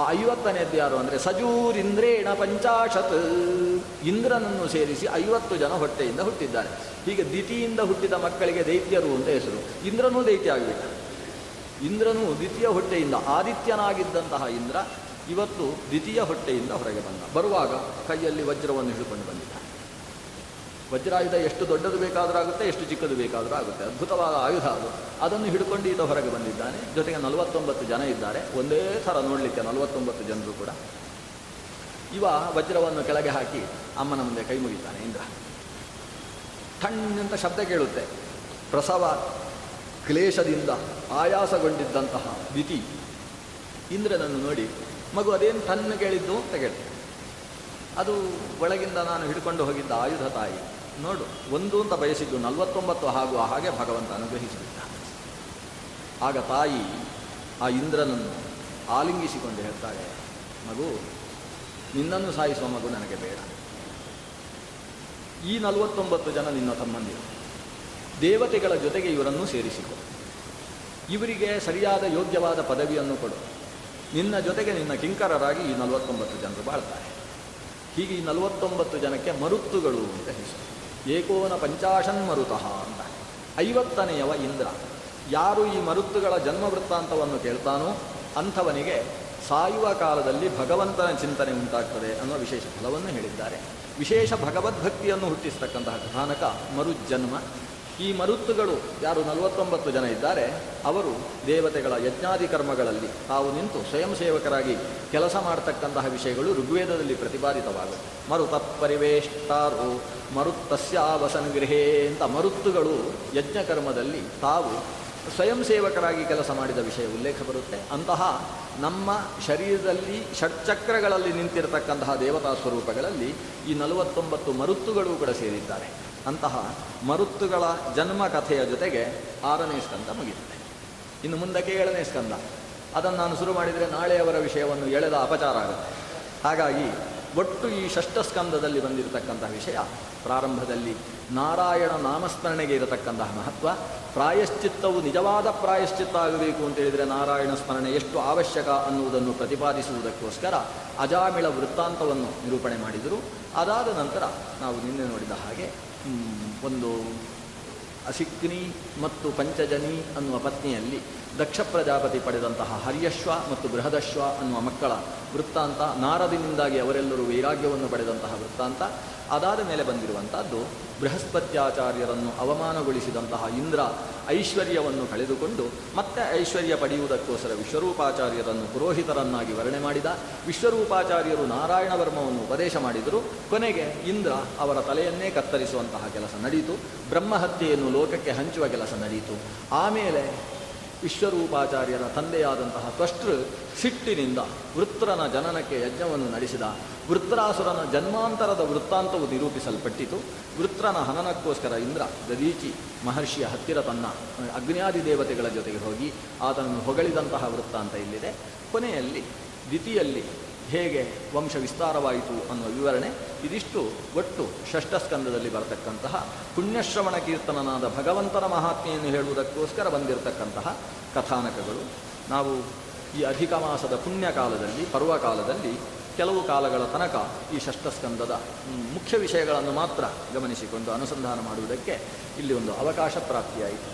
ಆ ಐವತ್ತನೇದ್ದು ಯಾರು ಅಂದರೆ ಸಜೂರಿಂದ್ರೇಣ ಪಂಚಾಶತ್. ಇಂದ್ರನನ್ನು ಸೇರಿಸಿ ಐವತ್ತು ಜನ ಹೊಟ್ಟೆಯಿಂದ ಹುಟ್ಟಿದ್ದಾರೆ. ಹೀಗೆ ದಿತಿಯಿಂದ ಹುಟ್ಟಿದ ಮಕ್ಕಳಿಗೆ ದೈತ್ಯರು ಅಂತ ಹೆಸರು. ಇಂದ್ರನೂ ದೈತ್ಯ ಆಗಿಬಿಟ್ಟ ಇಂದ್ರನು ದ್ವಿತೀಯ ಹೊಟ್ಟೆಯಿಂದ ಆದಿತ್ಯನಾಗಿದ್ದಂತಹ ಇಂದ್ರ ಇವತ್ತು ದ್ವಿತೀಯ ಹೊಟ್ಟೆಯಿಂದ ಹೊರಗೆ ಬಂದ. ಬರುವಾಗ ಕೈಯಲ್ಲಿ ವಜ್ರವನ್ನು ಹಿಡಿದುಕೊಂಡು ಬಂದಿದ್ದ ವಜ್ರಾಯುಧ ಎಷ್ಟು ದೊಡ್ಡದು ಬೇಕಾದರೂ ಆಗುತ್ತೆ, ಎಷ್ಟು ಚಿಕ್ಕದು ಬೇಕಾದರೂ ಆಗುತ್ತೆ. ಅದ್ಭುತವಾದ ಆಯುಧ ಅದು. ಅದನ್ನು ಹಿಡ್ಕೊಂಡು ಈತ ಹೊರಗೆ ಬಂದಿದ್ದಾನೆ. ಜೊತೆಗೆ ನಲವತ್ತೊಂಬತ್ತು ಜನ ಇದ್ದಾರೆ. ಒಂದೇ ಥರ ನೋಡಲಿಕ್ಕೆ ನಲವತ್ತೊಂಬತ್ತು ಜನರು ಕೂಡ. ಇವ ವಜ್ರವನ್ನು ಕೆಳಗೆ ಹಾಕಿ ಅಮ್ಮನ ಮುಂದೆ ಕೈ ಮುಗಿತಾನೆ ಇಂದ್ರ. ಠಣ್ಣಂತ ಶಬ್ದ ಕೇಳುತ್ತೆ. ಪ್ರಸವ ಕ್ಲೇಶದಿಂದ ಆಯಾಸಗೊಂಡಿದ್ದಂತಹ ವಿಧಿ ಇಂದ್ರನನ್ನು ನೋಡಿ, ಮಗು ಅದೇನು ತನ್ನ ಕೇಳಿದ್ದು ಅಂತ ಕೇಳ್ತೇನೆ. ಅದು ಒಳಗಿಂದ ನಾನು ಹಿಡ್ಕೊಂಡು ಹೋಗಿದ್ದ ಆಯುಧ ತಾಯಿ. ನೋಡು, ಒಂದು ಅಂತ ಬಯಸಿದ್ದು ನಲವತ್ತೊಂಬತ್ತು ಹಾಗೂ ಹಾಗೆ ಭಗವಂತ ಅನುಗ್ರಹಿಸಿಬಿಟ್ಟ ಆಗ ತಾಯಿ ಆ ಇಂದ್ರನನ್ನು ಆಲಿಂಗಿಸಿಕೊಂಡು ಹೇಳ್ತಾಳೆ, ಮಗು, ನಿನ್ನನ್ನು ಸಾಯಿಸುವ ಮಗು ನನಗೆ ಬೇಡ. ಈ ನಲವತ್ತೊಂಬತ್ತು ಜನ ನಿನ್ನ ತಮ್ಮಂದಿರು. ದೇವತೆಗಳ ಜೊತೆಗೆ ಇವರನ್ನು ಸೇರಿಸಿಕೊ. ಇವರಿಗೆ ಸರಿಯಾದ ಯೋಗ್ಯವಾದ ಪದವಿಯನ್ನು ಕೊಡು. ನಿನ್ನ ಜೊತೆಗೆ ನಿನ್ನ ಕಿಂಕರರಾಗಿ ಈ ನಲವತ್ತೊಂಬತ್ತು ಜನರು ಬಾಳ್ತಾರೆ. ಹೀಗೆ ಈ ನಲವತ್ತೊಂಬತ್ತು ಜನಕ್ಕೆ ಮರುತ್ತುಗಳು ಅಂತ ಹೆಸರು. ಏಕೋನ ಪಂಚಾಶನ್ ಮರುತಃ ಅಂತ. ಐವತ್ತನೆಯವ ಇಂದ್ರ, ಯಾರು ಈ ಮರುತ್ತುಗಳ ಜನ್ಮ ವೃತ್ತಾಂತವನ್ನು ಕೇಳ್ತಾನೋ ಅಂಥವನಿಗೆ ಸಾಯುವ ಕಾಲದಲ್ಲಿ ಭಗವಂತನ ಚಿಂತನೆ ಉಂಟಾಗ್ತದೆ ಅನ್ನುವ ವಿಶೇಷ ಫಲವನ್ನು ಹೇಳಿದ್ದಾರೆ. ವಿಶೇಷ ಭಗವದ್ಭಕ್ತಿಯನ್ನು ಹುಟ್ಟಿಸ್ತಕ್ಕಂತಹ ಕಥಾನಕ ಮರುಜನ್ಮ ಈ ಮರುತ್ತುಗಳು ಯಾರು ನಲವತ್ತೊಂಬತ್ತು ಜನ ಇದ್ದಾರೆ, ಅವರು ದೇವತೆಗಳ ಯಜ್ಞಾದಿ ಕರ್ಮಗಳಲ್ಲಿ ತಾವು ನಿಂತು ಸ್ವಯಂ ಸೇವಕರಾಗಿ ಕೆಲಸ ಮಾಡತಕ್ಕಂತಹ ವಿಷಯಗಳು ಋಗ್ವೇದದಲ್ಲಿ ಪ್ರತಿಪಾದಿತವಾಗುತ್ತೆ ಮರುತ ಪರಿವೇಷ್ಟಾರು ಮರುತ್ತಸ್ಯಾವಸನ್ ಗೃಹೇ ಅಂತ ಮರುತ್ತುಗಳು ಯಜ್ಞ ಕರ್ಮದಲ್ಲಿ ತಾವು ಸ್ವಯಂ ಸೇವಕರಾಗಿ ಕೆಲಸ ಮಾಡಿದ ವಿಷಯ ಉಲ್ಲೇಖ ಬರುತ್ತೆ. ಅಂತಹ ನಮ್ಮ ಶರೀರದಲ್ಲಿ ಷಟ್ಚಕ್ರಗಳಲ್ಲಿ ನಿಂತಿರತಕ್ಕಂತಹ ದೇವತಾ ಸ್ವರೂಪಗಳಲ್ಲಿ ಈ ನಲವತ್ತೊಂಬತ್ತು ಮರುತ್ತುಗಳು ಕೂಡ ಸೇರಿದ್ದಾರೆ. ಅಂತಹ ಮರುತ್ತುಗಳ ಜನ್ಮ ಕಥೆಯ ಜೊತೆಗೆ ಆರನೇ ಸ್ಕಂದ ಮುಗಿಯುತ್ತೆ. ಇನ್ನು ಮುಂದಕ್ಕೆ ಏಳನೇ ಸ್ಕಂದ. ಅದನ್ನು ನಾನು ಶುರು ಮಾಡಿದರೆ ನಾಳೆಯವರ ವಿಷಯವನ್ನು ಎಳೆದ ಅಪಚಾರ ಆಗುತ್ತೆ. ಹಾಗಾಗಿ ಒಟ್ಟು ಈ ಷಷ್ಠ ಸ್ಕಂದದಲ್ಲಿ ಬಂದಿರತಕ್ಕಂತಹ ವಿಷಯ ಪ್ರಾರಂಭದಲ್ಲಿ ನಾರಾಯಣ ನಾಮಸ್ಮರಣೆಗೆ ಇರತಕ್ಕಂತಹ ಮಹತ್ವ. ಪ್ರಾಯಶ್ಚಿತ್ತವು ನಿಜವಾದ ಪ್ರಾಯಶ್ಚಿತ್ತ ಆಗಬೇಕು ಅಂತ ಹೇಳಿದರೆ ನಾರಾಯಣ ಸ್ಮರಣೆ ಎಷ್ಟು ಅವಶ್ಯಕ ಅನ್ನುವುದನ್ನು ಪ್ರತಿಪಾದಿಸುವುದಕ್ಕೋಸ್ಕರ ಅಜಾಮಿಳ ವೃತ್ತಾಂತವನ್ನು ನಿರೂಪಣೆ ಮಾಡಿದರು. ಅದಾದ ನಂತರ ನಾವು ನಿನ್ನೆ ನೋಡಿದ ಹಾಗೆ ಒಂದು ಅಸಿಕ್ನಿ ಮತ್ತು ಪಂಚಜನಿ ಅನ್ನುವ ಪತ್ನಿಯಲ್ಲಿ ದಕ್ಷ ಪ್ರಜಾಪತಿ ಪಡೆದಂತಹ ಹರ್ಯಶ್ವ ಮತ್ತು ಬೃಹದಶ್ವ ಅನ್ನುವ ಮಕ್ಕಳ ವೃತ್ತಾಂತ ನಾರದಿನಿಂದಾಗಿ ಅವರೆಲ್ಲರೂ ವೈರಾಗ್ಯವನ್ನು ಪಡೆದಂತಹ ವೃತ್ತಾಂತ. ಅದಾದ ಮೇಲೆ ಬಂದಿರುವಂಥದ್ದು ಬೃಹಸ್ಪತ್ಯಾಚಾರ್ಯರನ್ನು ಅವಮಾನಗೊಳಿಸಿದಂತಹ ಇಂದ್ರ ಐಶ್ವರ್ಯವನ್ನು ಕಳೆದುಕೊಂಡು ಮತ್ತೆ ಐಶ್ವರ್ಯ ಪಡೆಯುವುದಕ್ಕೋಸ್ಕರ ವಿಶ್ವರೂಪಾಚಾರ್ಯರನ್ನು ಪುರೋಹಿತರನ್ನಾಗಿ ವರ್ಣೆ ಮಾಡಿದ. ವಿಶ್ವರೂಪಾಚಾರ್ಯರು ನಾರಾಯಣ ವರ್ಮವನ್ನು ಉಪದೇಶ ಮಾಡಿದರು. ಕೊನೆಗೆ ಇಂದ್ರ ಅವರ ತಲೆಯನ್ನೇ ಕತ್ತರಿಸುವಂತಹ ಕೆಲಸ ನಡೆಯಿತು ಬ್ರಹ್ಮಹತ್ಯೆಯನ್ನು ಲೋಕಕ್ಕೆ ಹಂಚುವ ಕೆಲಸ ನಡೆಯಿತು ಆಮೇಲೆ ವಿಶ್ವರೂಪಾಚಾರ್ಯರ ತಂದೆಯಾದಂತಹ ತ್ವಷ್ಟೃ ಸಿಟ್ಟಿನಿಂದ ವೃತ್ರನ ಜನನಕ್ಕೆ ಯಜ್ಞವನ್ನು ನಡೆಸಿದ, ವೃತ್ರಾಸುರನ ಜನ್ಮಾಂತರದ ವೃತ್ತಾಂತವು ನಿರೂಪಿಸಲ್ಪಟ್ಟಿತು. ವೃತ್ರನ ಹನನಕ್ಕೋಸ್ಕರ ಇಂದ್ರ ದದೀಚಿ ಮಹರ್ಷಿಯ ಹತ್ತಿರ ತನ್ನ ಅಗ್ನಿಯಾದಿ ದೇವತೆಗಳ ಜೊತೆಗೆ ಹೋಗಿ ಆತನನ್ನು ಹೊಗಳಿದಂತಹ ವೃತ್ತಾಂತ ಇಲ್ಲಿದೆ. ಕೊನೆಯಲ್ಲಿ ದ್ವಿತೀಯಲ್ಲಿ ಹೇಗೆ ವಂಶ ವಿಸ್ತಾರವಾಯಿತು ಅನ್ನುವ ವಿವರಣೆ ಇದಿಷ್ಟು ಒಟ್ಟು ಷಷ್ಠ ಸ್ಕಂದದಲ್ಲಿ ಬರತಕ್ಕಂತಹ ಪುಣ್ಯಶ್ರವಣ ಕೀರ್ತನನಾದ ಭಗವಂತನ ಮಹಾತ್ಮೆಯನ್ನು ಹೇಳುವುದಕ್ಕೋಸ್ಕರ ಬಂದಿರತಕ್ಕಂತಹ ಕಥಾನಕಗಳು. ನಾವು ಈ ಅಧಿಕ ಮಾಸದ ಪುಣ್ಯಕಾಲದಲ್ಲಿ, ಪರ್ವಕಾಲದಲ್ಲಿ ಕೆಲವು ಕಾಲಗಳ ತನಕ ಈ ಷಷ್ಠಸ್ಕಂದದ ಸ್ಕಂದದ ಮುಖ್ಯ ವಿಷಯಗಳನ್ನು ಮಾತ್ರ ಗಮನಿಸಿಕೊಂಡು ಅನುಸಂಧಾನ ಮಾಡುವುದಕ್ಕೆ ಇಲ್ಲಿ ಒಂದು ಅವಕಾಶ ಪ್ರಾಪ್ತಿಯಾಯಿತು.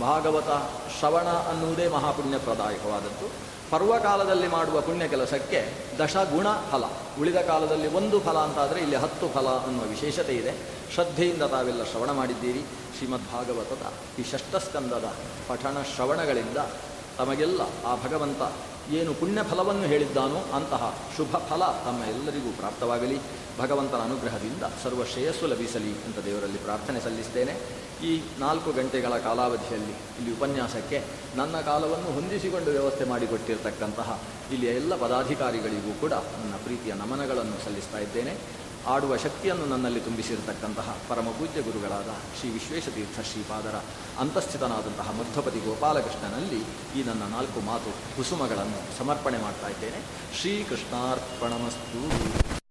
ಭಾಗವತ ಶ್ರವಣ ಅನ್ನುವುದೇ ಮಹಾಪುಣ್ಯಪ್ರದಾಯಕವಾದದ್ದು. ಪರ್ವಕಾಲದಲ್ಲಿ ಮಾಡುವ ಪುಣ್ಯ ಕೆಲಸಕ್ಕೆ ದಶಗುಣ ಫಲ. ಉಳಿದ ಕಾಲದಲ್ಲಿ ಒಂದು ಫಲ ಅಂತಾದರೆ ಇಲ್ಲಿ ಹತ್ತು ಫಲ ಅನ್ನುವ ವಿಶೇಷತೆ ಇದೆ. ಶ್ರದ್ಧೆಯಿಂದ ತಾವೆಲ್ಲ ಶ್ರವಣ ಮಾಡಿದ್ದೀರಿ. ಶ್ರೀಮದ್ ಭಾಗವತದ ಈ ಷಷ್ಠಸ್ಕಂದದ ಪಠಣ ಶ್ರವಣಗಳಿಂದ ತಮಗೆಲ್ಲ ಆ ಭಗವಂತ ಏನು ಪುಣ್ಯ ಫಲವನ್ನು ಹೇಳಿದ್ದಾನೋ ಅಂತಹ ಶುಭ ಫಲ ತಮ್ಮ ಎಲ್ಲರಿಗೂ ಪ್ರಾಪ್ತವಾಗಲಿ. ಭಗವಂತನ ಅನುಗ್ರಹದಿಂದ ಸರ್ವ ಶ್ರೇಯಸ್ಸು ಲಭಿಸಲಿ ಅಂತ ದೇವರಲ್ಲಿ ಪ್ರಾರ್ಥನೆ ಸಲ್ಲಿಸ್ತೇನೆ. ಈ ನಾಲ್ಕು ಗಂಟೆಗಳ ಕಾಲಾವಧಿಯಲ್ಲಿ ಇಲ್ಲಿ ಉಪನ್ಯಾಸಕ್ಕೆ ನನ್ನ ಕಾಲವನ್ನು ಹೊಂದಿಸಿಕೊಂಡು ವ್ಯವಸ್ಥೆ ಮಾಡಿಕೊಟ್ಟಿರತಕ್ಕಂತಹ ಇಲ್ಲಿಯ ಎಲ್ಲ ಪದಾಧಿಕಾರಿಗಳಿಗೂ ಕೂಡ ನನ್ನ ಪ್ರೀತಿಯ ನಮನಗಳನ್ನು ಸಲ್ಲಿಸ್ತಾ ಇದ್ದೇನೆ. ಆಡುವ ಶಕ್ತಿಯನ್ನು ನನ್ನಲ್ಲಿ ತುಂಬಿಸಿರತಕ್ಕಂತಹ ಪರಮ ಪೂಜ್ಯ ಗುರುಗಳಾದ ಶ್ರೀ ವಿಶ್ವೇಶತೀರ್ಥ ಶ್ರೀಪಾದರ ಅಂತಸ್ಥಿತನಾದಂತಹ ಮಧ್ವಪತಿ ಗೋಪಾಲಕೃಷ್ಣನಲ್ಲಿ ಈ ನನ್ನ ನಾಲ್ಕು ಮಾತು ಕುಸುಮಗಳನ್ನು ಸಮರ್ಪಣೆ ಮಾಡ್ತಾ ಇದ್ದೇನೆ. ಶ್ರೀಕೃಷ್ಣಾರ್ಪಣಮಸ್ತು